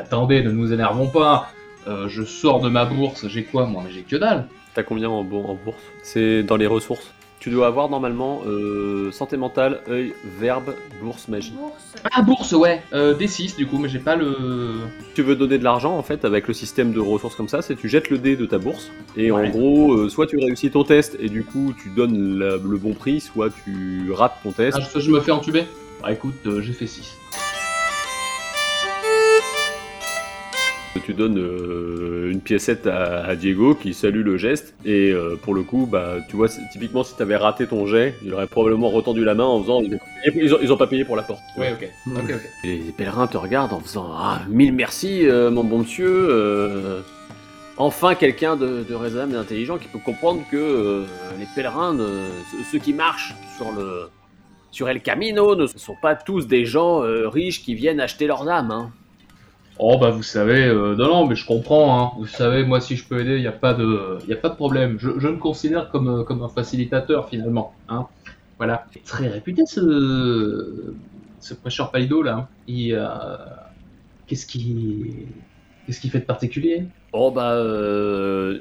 Attendez, ne nous énervons pas. Euh, je sors de ma bourse, j'ai quoi moi? Mais j'ai que dalle. T'as combien en, en bourse? C'est dans les ressources. Tu dois avoir normalement euh, santé mentale, œil, verbe, bourse, magie. Bourse. Ah, bourse, ouais. Euh, D6 du coup, mais j'ai pas le. Si tu veux donner de l'argent, en fait, avec le système de ressources comme ça, c'est tu jettes le dé de ta bourse, et Ouais. en gros, euh, soit tu réussis ton test, et du coup, tu donnes la- le bon prix, soit tu rates ton test. Ah, je, je me fais entuber? Bah écoute, euh, j'ai fait 6. Tu donnes euh, une piécette à, à Diego qui salue le geste, et euh, pour le coup, bah, tu vois, typiquement, si t'avais raté ton jet, il aurait probablement retendu la main en faisant. Ils ont, ils ont pas payé pour la porte. Ouais, ok. Et les pèlerins te regardent en faisant Ah, mille merci, euh, mon bon monsieur. euh, enfin, quelqu'un de, de raisonnable et d'intelligent qui peut comprendre que euh, les pèlerins, ceux- ceux qui marchent sur le sur El Camino, ne sont pas tous des gens euh, riches qui viennent acheter leurs âmes. hein. Oh bah vous savez, euh, non non mais je comprends, hein. vous savez moi si je peux aider, il n'y a, pas de- y a pas de problème, je, je me considère comme, euh, comme un facilitateur finalement. Hein. Voilà. Très réputé ce, ce prêcheur Palido là. Il, euh, Qu'est-ce qui qu'est-ce qu'il fait de particulier? Oh bah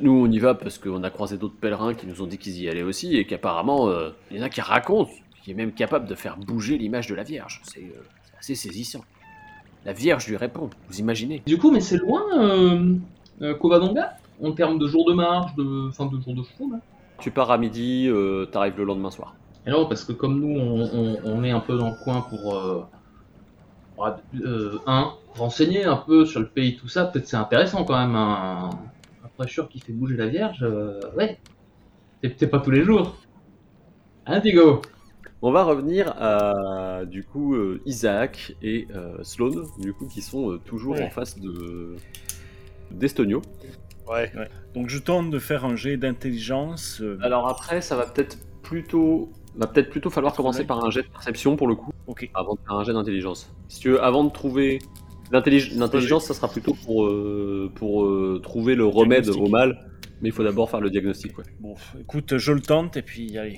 nous on y va parce qu'on a croisé d'autres pèlerins qui nous ont dit qu'ils y allaient aussi et qu'apparemment il y en a qui racontent qu'il est même capable de faire bouger l'image de la Vierge. C'est assez saisissant. La Vierge lui répond, vous imaginez Du coup mais c'est loin euh, euh, Covadonga en termes de jours de marche, de enfin de jours de chevaux là Tu pars à midi, euh, t'arrives le lendemain soir. Et non, parce que comme nous, on, on- on est un peu dans le coin pour, euh, pour, euh, un, renseigner un peu sur le pays, tout ça, peut-être c'est intéressant quand même, un, un prêcheur qui fait bouger la Vierge, euh, ouais, c'est peut-être pas tous les jours. Hein, Diego? On va revenir à du coup euh, Isaac et euh, Sloan, du coup qui sont euh, toujours Ouais. en face de d'Estonio. Ouais. Donc je tente de faire un jet d'intelligence. euh, Alors après, ça va peut-être plutôt va peut-être plutôt falloir commencer par un jet de perception pour le coup, Ok. avant de faire un jet d'intelligence. Si tu veux, avant de trouver l'intellig- l'intelligence, ça sera plutôt pour euh, pour euh, trouver le remède au mal, mais il faut d'abord faire le diagnostic. Ouais. Bon, écoute, je le tente et puis allez.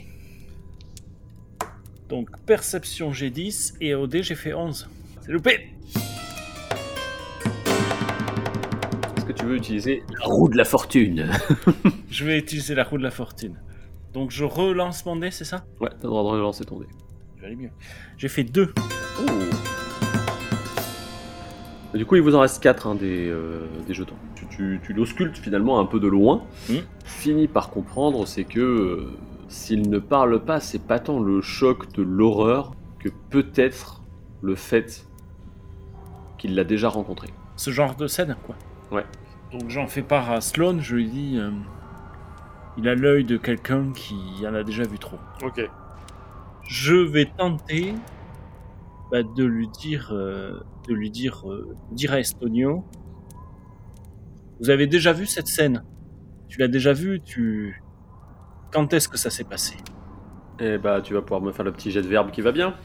Donc perception j'ai 10 et au dé j'ai fait 11. C'est loupé Est-ce que tu veux utiliser la roue de la fortune? [LAUGHS] Je vais utiliser la roue de la fortune. Donc je relance mon dé, c'est ça? Ouais, t'as le droit de relancer ton dé. Je vais aller mieux. J'ai fait 2. Du coup, il vous en reste 4 des, euh, des jetons. Tu, tu, tu l'auscultes finalement un peu de loin. Hmm. Finis par comprendre, c'est que euh, s'il ne parle pas, c'est pas tant le choc de l'horreur que peut-être le fait qu'il l'a déjà rencontré. Ce genre de scène, quoi. Ouais. Donc j'en fais part à Sloan, je lui dis... euh, il a l'œil de quelqu'un qui en a déjà vu trop. Ok. Je vais tenter bah, de lui dire, euh, de lui dire, euh, dire à Estonio. Vous avez déjà vu cette scène? Tu l'as déjà vue? Tu quand est-ce que ça s'est passé Et bah, tu vas pouvoir me faire le petit jet de verbe qui va bien.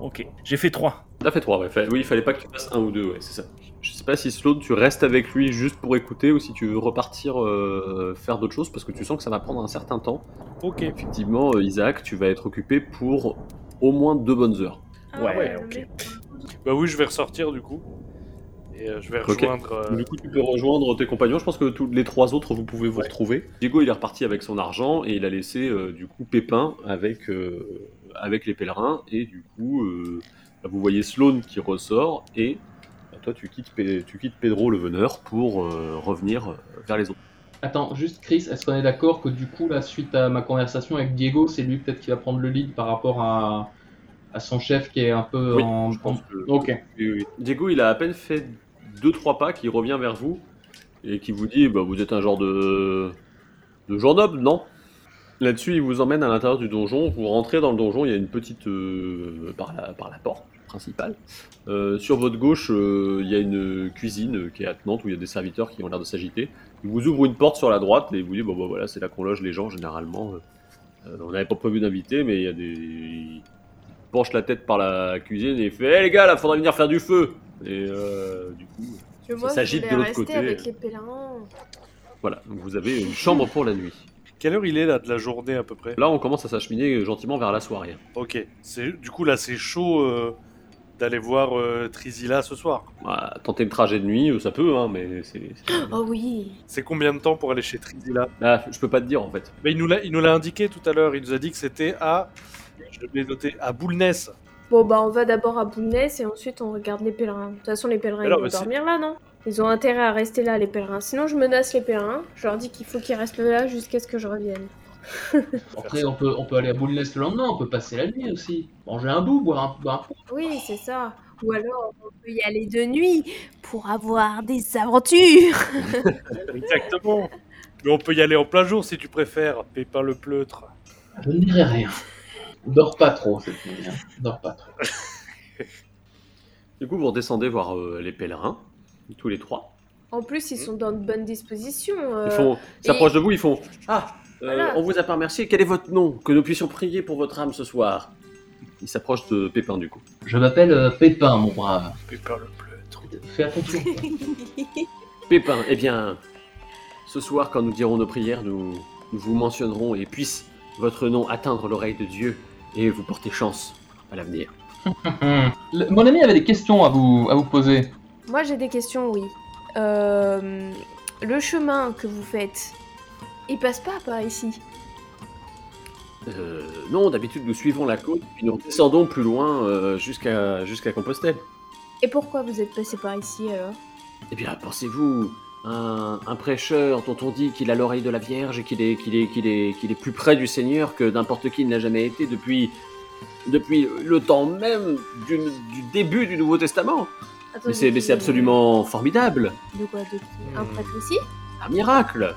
Ok, j'ai fait 3. T'as fait 3, ouais. Fa- Oui, il fallait pas que tu fasses un ou deux, ouais, c'est ça. Je sais pas si Sloan, tu restes avec lui juste pour écouter ou si tu veux repartir euh, faire d'autres choses parce que tu sens que ça va prendre un certain temps. Ok. Effectivement, euh, Isaac, tu vas être occupé pour au moins deux bonnes heures. Ah Ouais, le ok. Bah oui, je vais ressortir du coup. Et euh, je vais rejoindre. euh, Du coup, tu peux rejoindre tes compagnons. Je pense que tous les trois autres, vous pouvez vous Ouais. retrouver. Diego, il est reparti avec son argent et il a laissé euh, du coup Pépin avec, euh, avec les pèlerins. Et du coup, euh, bah, vous voyez Sloan qui ressort et bah, toi, tu quittes, Pe- tu quittes Pedro le veneur pour euh, revenir vers les autres. Attends, juste Chris, est-ce qu'on est d'accord que du coup, là, suite à ma conversation avec Diego, c'est lui peut-être qui va prendre le lead par rapport à, à son chef qui est un peu Oui, en. je pense que- Ok. Oui, oui. Diego, il a à peine fait 2-3 pas qu'il revient vers vous et qui vous dit bah, Vous êtes un genre de. de genre noble, non? Là-dessus, il vous emmène à l'intérieur du donjon. Vous rentrez dans le donjon, il y a une petite. euh, par, la, par la porte principale. Euh, sur votre gauche, euh, il y a une cuisine qui est attenante où il y a des serviteurs qui ont l'air de s'agiter. Il vous ouvre une porte sur la droite et vous dit Bon, bah, voilà, c'est là qu'on loge les gens généralement. On n'avait pas prévu d'inviter, mais il y a des. Penche la tête par la cuisine et il fait Hé les gars, là, faudrait venir faire du feu Et euh, du coup, Ça s'agite de l'autre côté. avec les pèlerins. voilà, donc vous avez une chambre pour la nuit. Quelle heure il est là de la journée à peu près? Là, on commence à s'acheminer gentiment vers la soirée. Ok. C'est du coup là c'est chaud euh, d'aller voir euh, Trizila ce soir. Voilà, tenter le trajet de nuit, ça peut, hein, mais c'est. c'est- [GASPS] Oh oui. C'est combien de temps pour aller chez Trizila? Là, je peux pas te dire en fait. Mais il nous l'a il nous l'a indiqué tout à l'heure. Il nous a dit que c'était à je l'ai noté à Boulness. Bon, bah, on va d'abord à Boulness et ensuite on regarde les pèlerins. De toute façon, les pèlerins, Alors, ils vont c'est- dormir là, non? Ils ont intérêt à rester là, les pèlerins. Sinon, je menace les pèlerins. Je leur dis qu'il faut qu'ils restent là jusqu'à ce que je revienne. [LAUGHS] Après, on peut, on peut aller à Boulness le lendemain, on peut passer la nuit aussi. Manger un bout, boire un, boire un coup. Oui, c'est ça. Ou alors, on peut y aller de nuit pour avoir des aventures. [LAUGHS] Exactement. Mais on peut y aller en plein jour si tu préfères. Pépin le pleutre. Je ne dirai rien. Dors pas trop cette nuit. Hein. Dors pas trop. [LAUGHS] Du coup, vous redescendez voir euh, les pèlerins, tous les trois. En plus, ils sont dans de bonnes dispositions. euh, Ils font, ils s'approchent de vous, ils font Ah, euh, Voilà. on vous a pas remercié. Quel est votre nom? Que nous puissions prier pour votre âme ce soir. Ils s'approchent de Pépin du coup. Je m'appelle euh, Pépin, mon brave. Pépin le pleutre. Fais attention. [LAUGHS] Pépin, eh bien, ce soir, quand nous dirons nos prières, nous, nous vous mentionnerons et puisse votre nom atteindre l'oreille de Dieu et vous porter chance à l'avenir. [LAUGHS] Le- mon ami avait des questions à vous, à vous poser. Moi, j'ai des questions, oui. Euh, le chemin que vous faites, il passe pas par ici. Euh, non, d'habitude, nous suivons la côte, puis nous descendons plus loin euh, jusqu'à jusqu'à Compostelle. Et pourquoi vous êtes passé par ici alors? Eh bien, pensez-vous, un, un prêcheur dont on dit qu'il a l'oreille de la Vierge et qu'il est, qu'il est, qu'il est, qu'il est plus près du Seigneur que n'importe qui ne l'a jamais été depuis, depuis le temps même du, du début du Nouveau Testament. Mais c'est, mais c'est qui- absolument formidable. De quoi de qui Un prêtre ici? Un miracle.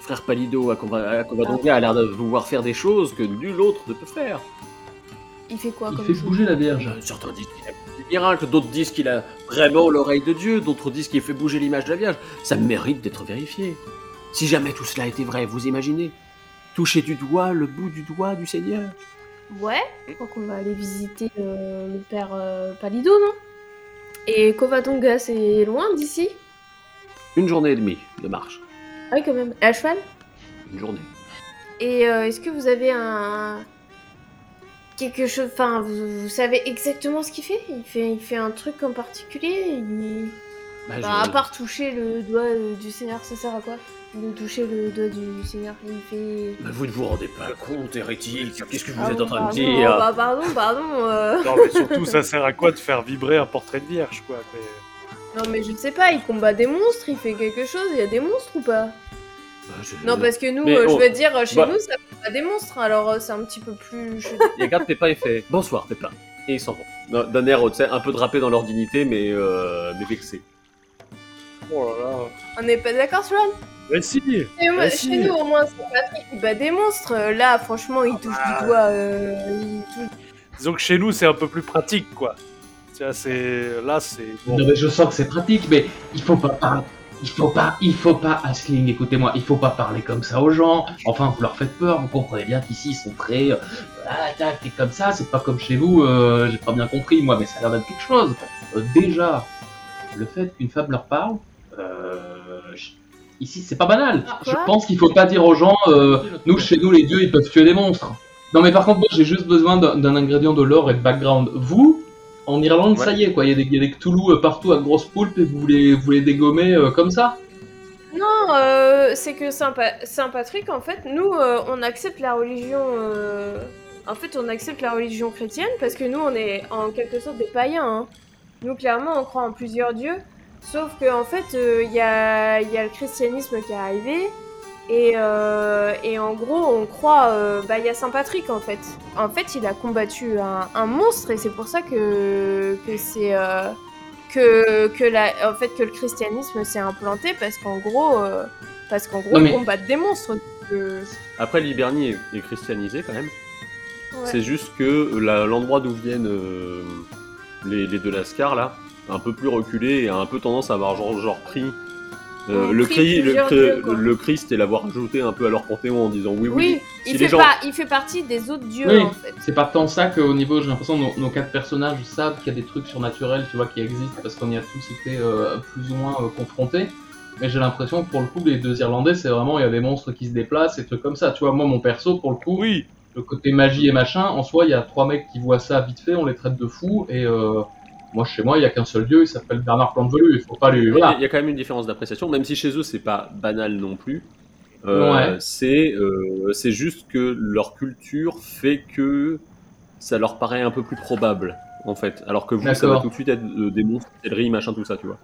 Frère Palido à Covadonga a l'air de pouvoir faire des choses que nul autre ne peut faire. Il fait quoi Il comme fait bouger la Vierge. Euh, Certains disent qu'il a miracles, d'autres disent qu'il a vraiment l'oreille de Dieu, d'autres disent qu'il fait bouger l'image de la Vierge. Ça mérite d'être vérifié. Si jamais tout cela était vrai, vous imaginez Toucher du doigt le bout du doigt du Seigneur Ouais, je crois qu'on va aller visiter euh, le père euh, Palido, non? Et Covadonga, c'est loin d'ici? Une journée et demie de marche. Ah oui, quand même. À cheval? Une journée. Et euh, est-ce que vous avez un. Quelque chose. Enfin, vous, vous savez exactement ce qu'il fait il, fait il fait un truc en particulier il... Bah, Bah, je- À part toucher le doigt euh, du Seigneur, ça sert à quoi? De toucher le doigt du Seigneur, il fait. Bah, vous ne vous rendez pas compte, hérétique Qu'est-ce que vous Ah êtes en train de dire? bah, Pardon, pardon. euh. Non mais surtout ça sert à quoi de faire vibrer un portrait de vierge quoi. mais- Non, mais je sais pas, il combat des monstres, il fait quelque chose, il y a des monstres ou pas? Je- Non, parce que nous, Mais euh, je veux dire, chez bah- nous, ça fait pas des monstres, alors euh, c'est un petit peu plus. je- Il regarde Pépin et fait Bonsoir, Pépin. Et ils s'en vont. D'un- air tu sais, un peu drapé dans leur dignité, mais, euh, mais vexé. Oh là là. On n'est pas d'accord, Swan Mais si Et moi, Bah Chez si. nous, au moins, c'est Patrick qui bat des monstres. Là, franchement, il touche Ah. du doigt. euh, il touche- Disons que chez nous c'est un peu plus pratique quoi. Tiens, c'est là c'est bon. Non mais je sens que c'est pratique, mais il faut pas Il faut pas, il faut pas, Asling, écoutez-moi, il faut pas parler comme ça aux gens. Enfin, vous leur faites peur, vous comprenez bien qu'ici ils sont très. euh, ah, tac, t'es comme ça, c'est pas comme chez vous, euh, j'ai pas bien compris, moi, mais ça a l'air d'être quelque chose. Euh, déjà, le fait qu'une femme leur parle, euh, ici c'est pas banal. Ah, je pense qu'il faut pas dire aux gens, euh, nous, chez nous, les dieux, ils peuvent tuer des monstres. Non, mais par contre, moi, j'ai juste besoin d'un d'un ingrédient de lore et de background. Vous, en Irlande, Ouais. ça y est, quoi. Il y a des, il y a des Cthulhu euh, partout à grosses poulpes et vous voulez, vous les dégommer euh, comme ça? Non, euh, c'est que Saint-Pa- Saint-Patrick, en fait, nous, euh, on accepte la religion. euh, En fait, on accepte la religion chrétienne parce que nous, on est en quelque sorte des païens. hein. Nous, clairement, on croit en plusieurs dieux. Sauf que en fait, euh, il y, a, y a le christianisme qui est arrivé. Et, euh, et en gros, on croit. euh, bah, il y a Saint Patrick en fait. En fait, il a combattu un, un monstre et c'est pour ça que, que c'est. euh, que, que, la, en fait, que le christianisme s'est implanté parce qu'en gros. euh, parce qu'en gros, mais- ils combattent des monstres. Euh, Après, l'Hibernie est, est christianisé quand même. ouais. C'est juste que la- l'endroit d'où viennent euh, les, les deux Lascars, là, un peu plus reculé et a un peu tendance à avoir genre, genre pris. Euh, le, cri- le, plusieurs cri- dieux, quoi. le Christ et l'avoir ajouté un peu à leur panthéon en disant oui, oui. Oui, il, fait les gens- pas, il fait partie des autres dieux Oui. en fait. C'est pas tant ça qu'au niveau, j'ai l'impression, nos, nos quatre personnages savent qu'il y a des trucs surnaturels, tu vois, qui existent parce qu'on y a tous été euh, plus ou moins euh, confrontés. Mais j'ai l'impression que pour le coup, les deux Irlandais, c'est vraiment, il y a des monstres qui se déplacent et trucs comme ça. Tu vois, moi, mon perso, pour le coup, Oui, le côté magie et machin, en soi, il y a trois mecs qui voient ça vite fait, on les traite de fous, et euh, moi, chez moi, il y a qu'un seul dieu, il s'appelle Bernard Plantevelu, il faut pas lui... Il y, Voilà. a- il y a quand même une différence d'appréciation, même si chez eux c'est pas banal non plus. Euh, Ouais. C'est euh, c'est juste que leur culture fait que ça leur paraît un peu plus probable, en fait. Alors que vous, ça va tout de suite être euh, des monstres, riz, machin, tout ça, tu vois.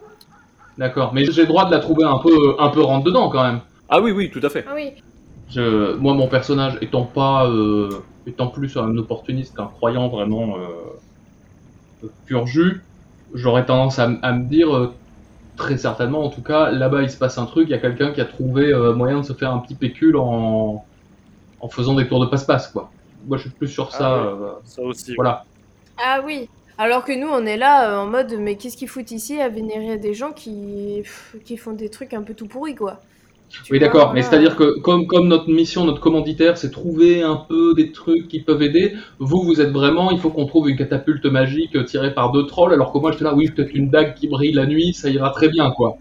D'accord, mais j'ai le droit de la trouver un peu, un peu rentre dedans quand même. Ah oui, oui, tout à fait. Ah oui. Je, moi, mon personnage étant pas, euh, étant plus un opportuniste qu'un croyant vraiment euh, pur jus, j'aurais tendance à, me dire, euh, très certainement en tout cas, là-bas il se passe un truc, il y a quelqu'un qui a trouvé euh, moyen de se faire un petit pécule en, en faisant des tours de passe-passe, quoi. Moi, je suis plus sur ça. Ah euh, ça aussi. voilà. Ah oui. Alors que nous, on est là euh, en mode, mais qu'est-ce qu'ils foutent ici à vénérer des gens qui, pff, qui font des trucs un peu tout pourris, quoi. Tu Oui, d'accord, mais c'est-à-dire que comme, comme notre mission, notre commanditaire, c'est trouver un peu des trucs qui peuvent aider, vous, vous êtes vraiment, il faut qu'on trouve une catapulte magique tirée par deux trolls, alors que moi, j'étais là, oui, peut-être une dague qui brille la nuit, ça ira très bien, quoi.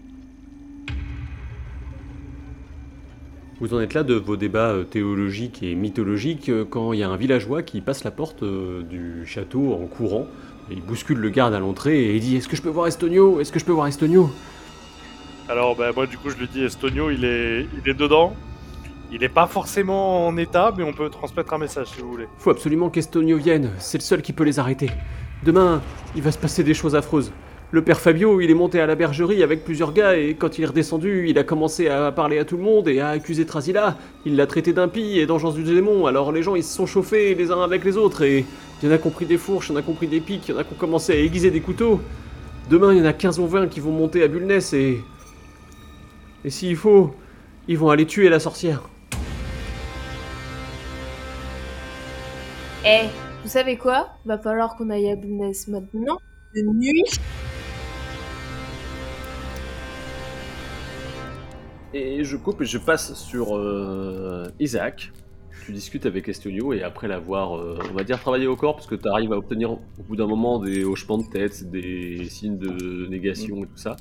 Vous en êtes là de vos débats euh, théologiques et mythologiques euh, quand il y a un villageois qui passe la porte euh, du château en courant. Et il bouscule le garde à l'entrée et il dit Est-ce que je peux voir Estonio? Est-ce que je peux voir Estonio? Alors, bah, moi, du coup, je lui dis Estonio, il est, il est dedans. Il est pas forcément en état, mais on peut transmettre un message si vous voulez. Faut absolument qu'Estonio vienne, c'est le seul qui peut les arrêter. Demain, il va se passer des choses affreuses. Le père Fabio, il est monté à la bergerie avec plusieurs gars et quand il est redescendu, il a commencé à parler à tout le monde et à accuser Trasila. Il l'a traité d'impie et d'engeance du démon, alors les gens ils se sont chauffés les uns avec les autres et il y en a qui ont pris des fourches, il y en a qui ont pris des pics, il y en a qui ont commencé à aiguiser des couteaux. Demain, il y en a 15 ou 20 qui vont monter à Bulness et. Et s'il faut, ils vont aller tuer la sorcière. Eh, vous savez quoi? Va falloir qu'on aille à Bulnes maintenant, de nuit. Et je coupe et je passe sur euh, Isaac. Tu discutes avec Estonio et après l'avoir, euh, on va dire, travaillé au corps, parce que tu arrives à obtenir au bout d'un moment des hochements de tête, des signes de négation et tout ça.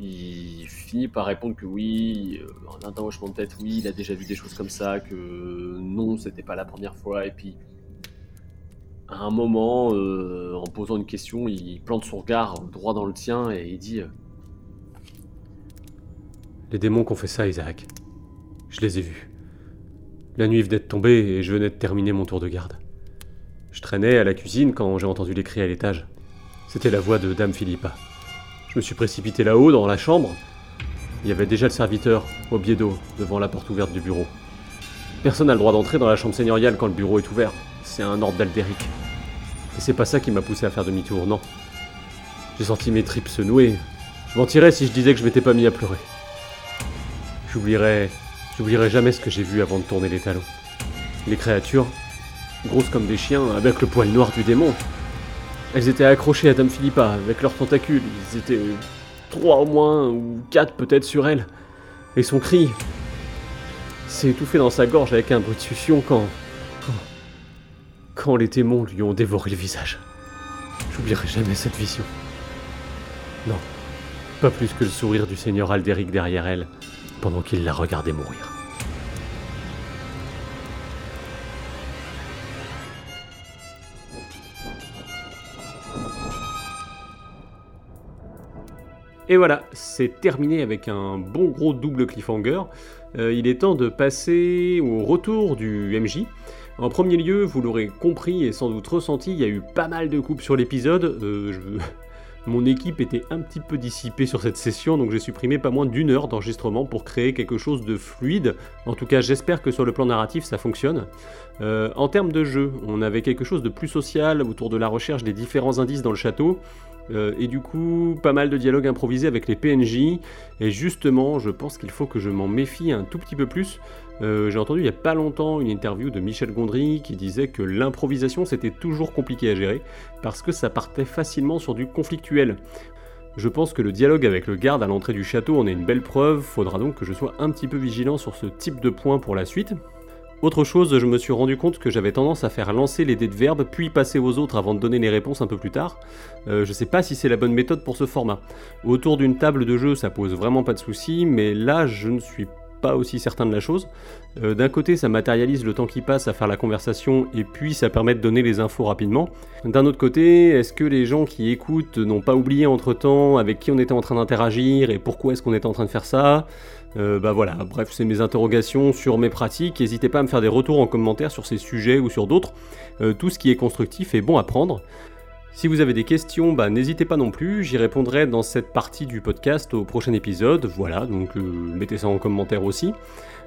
Il finit par répondre que oui, euh, en un de tête, oui, il a déjà vu des choses comme ça, que non, c'était pas la première fois, et puis à un moment, euh, en posant une question, il plante son regard droit dans le tien et il dit euh, les démons qui fait ça, Isaac. Je les ai vus. La nuit venait de tomber et je venais de terminer mon tour de garde. Je traînais à la cuisine quand j'ai entendu les cris à l'étage. C'était la voix de Dame Philippa. Je me suis précipité là-haut, dans la chambre. Il y avait déjà le serviteur, au biais d'eau, devant la porte ouverte du bureau. Personne n'a le droit d'entrer dans la chambre seigneuriale quand le bureau est ouvert. C'est un ordre d'Aldéric. Et c'est pas ça qui m'a poussé à faire demi-tour, non. J'ai senti mes tripes se nouer. Je mentirais si je disais que je m'étais pas mis à pleurer. J'oublierai, j'oublierai jamais ce que j'ai vu avant de tourner les talons. Les créatures, grosses comme des chiens, avec le poil noir du démon. Elles étaient accrochées à Dame Philippa, avec leurs tentacules. Ils étaient trois au moins, ou quatre peut-être sur elle. Et son cri s'est étouffé dans sa gorge avec un bruit de succion quand... quand... quand les démons lui ont dévoré le visage. J'oublierai jamais cette vision. Non, pas plus que le sourire du seigneur Aldéric derrière elle, pendant qu'il la regardait mourir. Et voilà, c'est terminé avec un bon gros double cliffhanger. Euh, il est temps de passer au retour du MJ. En premier lieu, vous l'aurez compris et sans doute ressenti, il y a eu pas mal de coupes sur l'épisode. Euh, [LAUGHS] Mon équipe était un petit peu dissipée sur cette session, donc j'ai supprimé pas moins d'une heure d'enregistrement pour créer quelque chose de fluide. En tout cas, j'espère que sur le plan narratif, ça fonctionne. Euh, en termes de jeu, on avait quelque chose de plus social autour de la recherche des différents indices dans le château. Euh, et du coup, pas mal de dialogues improvisés avec les PNJ. Et justement, je pense qu'il faut que je m'en méfie un tout petit peu plus. Euh, j'ai entendu il n'y a pas longtemps une interview de Michel Gondry qui disait que l'improvisation c'était toujours compliqué à gérer parce que ça partait facilement sur du conflictuel. Je pense que le dialogue avec le garde à l'entrée du château en est une belle preuve, faudra donc que je sois un petit peu vigilant sur ce type de point pour la suite. Autre chose, je me suis rendu compte que j'avais tendance à faire lancer les dés de verbe, puis passer aux autres avant de donner les réponses un peu plus tard. Euh, je sais pas si c'est la bonne méthode pour ce format. Autour d'une table de jeu, ça pose vraiment pas de soucis, mais là, je ne suis pas aussi certain de la chose. Euh, d'un côté, ça matérialise le temps qui passe à faire la conversation et puis ça permet de donner les infos rapidement. D'un autre côté, est-ce que les gens qui écoutent n'ont pas oublié entre-temps avec qui on était en train d'interagir et pourquoi est-ce qu'on était en train de faire ça? Euh, bah voilà, bref, c'est mes interrogations sur mes pratiques. N'hésitez pas à me faire des retours en commentaire sur ces sujets ou sur d'autres. Euh, tout ce qui est constructif est bon à prendre. Si vous avez des questions, bah, n'hésitez pas non plus, j'y répondrai dans cette partie du podcast au prochain épisode. Voilà, donc euh, mettez ça en commentaire aussi.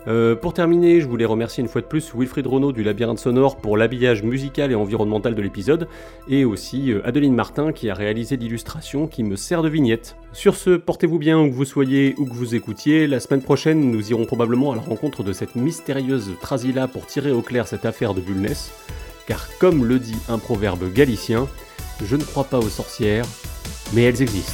Euh, pour terminer, je voulais remercier une fois de plus Wilfried Renaud du Labyrinthe Sonore pour l'habillage musical et environnemental de l'épisode, et aussi euh, Adeline Martin qui a réalisé l'illustration qui me sert de vignette. Sur ce, portez-vous bien où que vous soyez, ou que vous écoutiez. La semaine prochaine, nous irons probablement à la rencontre de cette mystérieuse Trasila pour tirer au clair cette affaire de Bulness. Car comme le dit un proverbe galicien, je ne crois pas aux sorcières, mais elles existent.